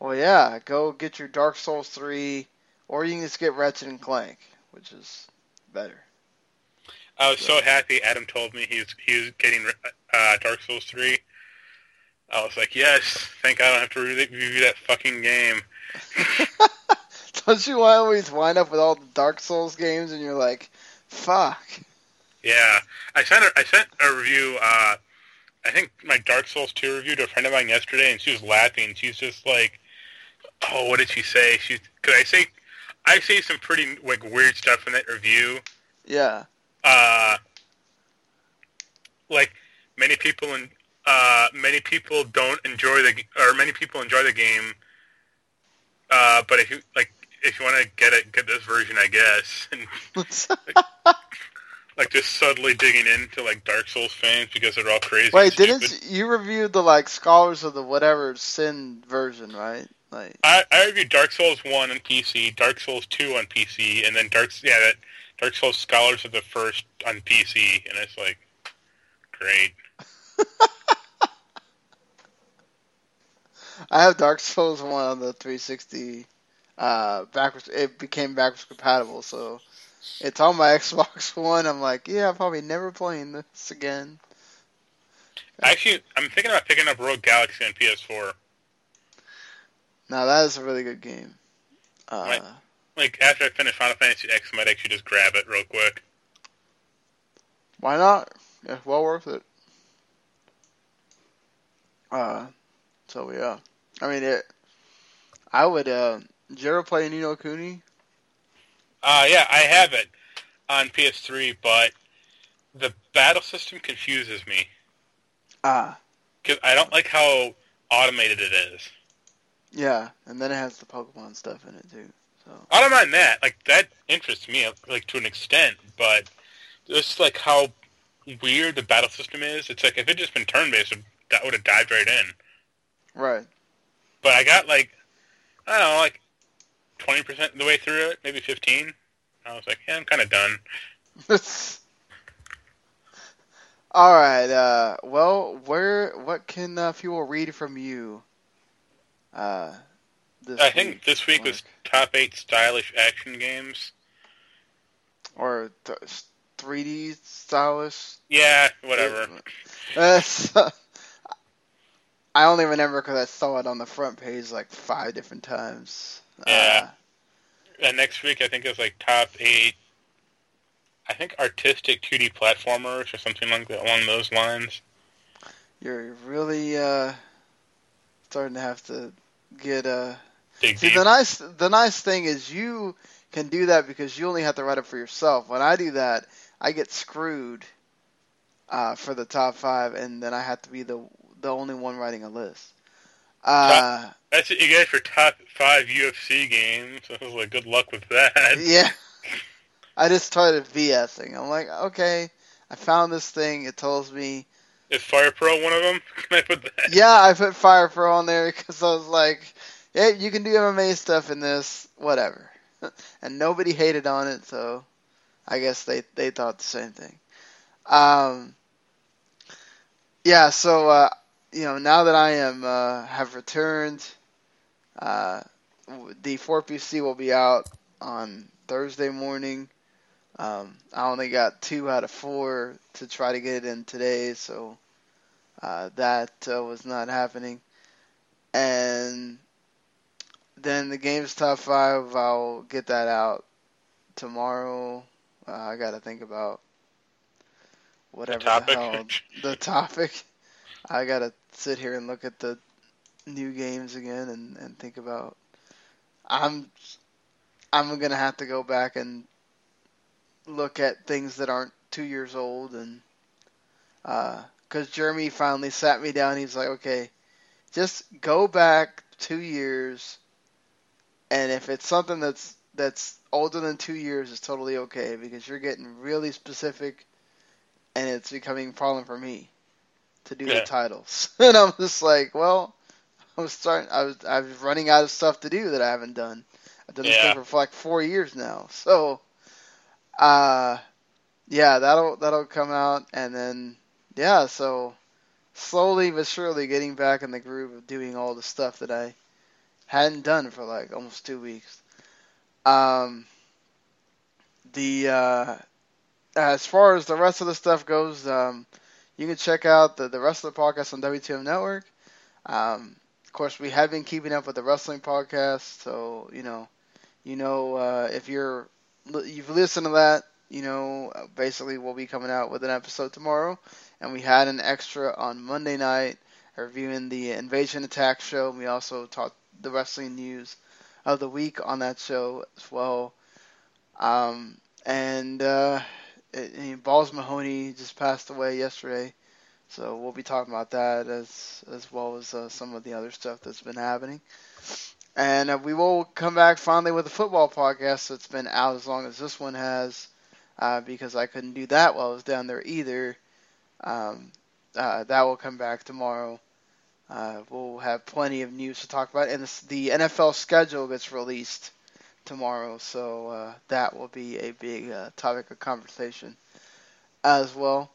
Well, yeah, go get your Dark Souls 3, or you can just get Ratchet and Clank, which is better. I was so happy. Adam told me he was he was getting uh, Dark Souls 3. I was like, yes, thank God I don't have to review that fucking game. Don't you always wind up with all the Dark Souls games, and you're like, fuck. Yeah, I sent a, I sent a review. Uh, I think my Dark Souls 2 review to a friend of mine yesterday, and she was laughing. She's just like, "Oh, what did she say?" She because I say I say some pretty like weird stuff in that review. Yeah. Uh, like many people in uh, many people don't enjoy the or many people enjoy the game. Uh, but if you like, if you want to get it, get this version, I guess. And, like just subtly digging into like Dark Souls fans because they're all crazy. Wait, didn't stupid. you reviewed the like Scholars of the whatever Sin version, right? Like, I, I reviewed Dark Souls one on PC, Dark Souls two on PC, and then Dark yeah that Dark Souls Scholars of the first on PC, and it's like great. I have Dark Souls one on the 360. Uh, backwards, it became backwards compatible, so it's on my Xbox One. I'm like, yeah, I'm probably never playing this again. Actually, I'm thinking about picking up Rogue Galaxy on PS4. Now that is a really good game. Uh, Right. Like after I finish Final Fantasy X, I might actually just grab it real quick. Why not? Yeah, well worth it. Uh, so yeah, I mean it. I would. Uh, did you ever play Ni no Kuni? Uh, yeah, I have it on PS3, but the battle system confuses me Ah, because I don't like how automated it is. yeah, and then it has the Pokemon stuff in it too. So I don't mind that. Like that interests me, like to an extent, but just like how weird the battle system is. It's like if it just been turn based, that would have dived right in. right. But I got like I don't know, like twenty percent the way through it, maybe fifteen. I was like, yeah, I'm kind of done. All right. Uh, well, where what can uh, people read from you? Uh, this I think week? this week was top eight stylish action games. or th- 3D stylish. Yeah, whatever. Uh, so- I only remember because I saw it on the front page like five different times. Yeah. And next week, I think it's like top eight. I think artistic 2D platformers or something like that, along those lines. You're really uh, starting to have to get uh. Dig See, deep. the nice the nice thing is you can do that because you only have to write it for yourself. When I do that, I get screwed uh, for the top five, and then I have to be the the only one writing a list. Uh, That's what you get for top five UFC games. I was like, good luck with that. yeah, I just started VSing. I'm like, okay, I found this thing. It tells me Is Fire Pro one of them? Can I put that? yeah, I put Fire Pro on there because I was like, yeah, you can do MMA stuff in this, whatever. and nobody hated on it, so I guess they they thought the same thing. Um, yeah, so uh, you know, now that I am uh, have returned, uh, the 4PC will be out on Thursday morning. Um, I only got two out of four to try to get it in today, so uh, that uh, was not happening. And then the game's top five, I'll get that out tomorrow. Uh, I got to think about whatever the, topic? hell the topic. I got to sit here and look at the new games again and, and think about. I'm I'm gonna have to go back and look at things that aren't two years old, and uh, because Jeremy finally sat me down, he's like, okay, just go back two years, and if it's something that's that's older than two years, it's totally okay because you're getting really specific, and it's becoming a problem for me to do Yeah. the titles. and I'm just like, well, I was starting, I was, I was running out of stuff to do that I haven't done. I've done this Yeah. paper for like four years now, so, uh, yeah, that'll that'll come out, and then yeah, so slowly but surely getting back in the groove of doing all the stuff that I hadn't done for like almost two weeks. Um, the uh, as far as the rest of the stuff goes, um, you can check out the, the the podcast on WTM Network. Um, of course, we have been keeping up with the wrestling podcast, so you know, you know, uh, if you're you've listened to that, you know, uh, basically we'll be coming out with an episode tomorrow, and we had an extra on Monday night reviewing the Invasion Attack show. We also talked the wrestling news of the week on that show as well. Um, and uh, it, Balls Mahoney just passed away yesterday, so we'll be talking about that as as well as uh, some of the other stuff that's been happening. And uh, we will come back finally with a football podcast that's been out as long as this one has, uh, because I couldn't do that while I was down there either. Um, uh, that will come back tomorrow. Uh, we'll have plenty of news to talk about, and the NFL schedule gets released tomorrow, so uh, that will be a big uh, topic of conversation as well.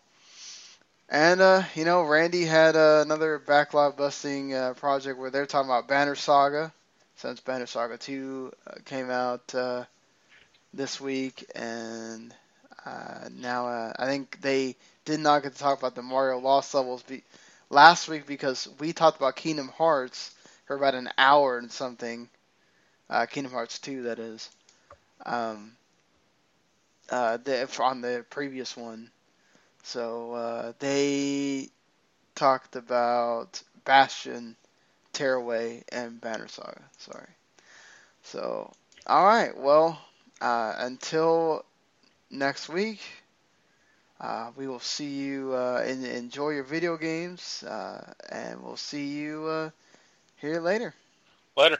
And uh, you know, Randy had uh, another backlog busting uh, project where they're talking about Banner Saga, since Banner Saga 2 uh, came out this week, and now I think they did not get to talk about the Mario Lost levels be- last week because we talked about Kingdom Hearts for about an hour and something. Uh, Kingdom Hearts 2, that is. Um, uh, the, on the previous one. So uh, they talked about Bastion, Tearaway, and Banner Saga. Sorry. So, all right. Well, uh, until next week, uh, we will see you. Uh, and enjoy your video games, uh, and we'll see you uh, here later. Later.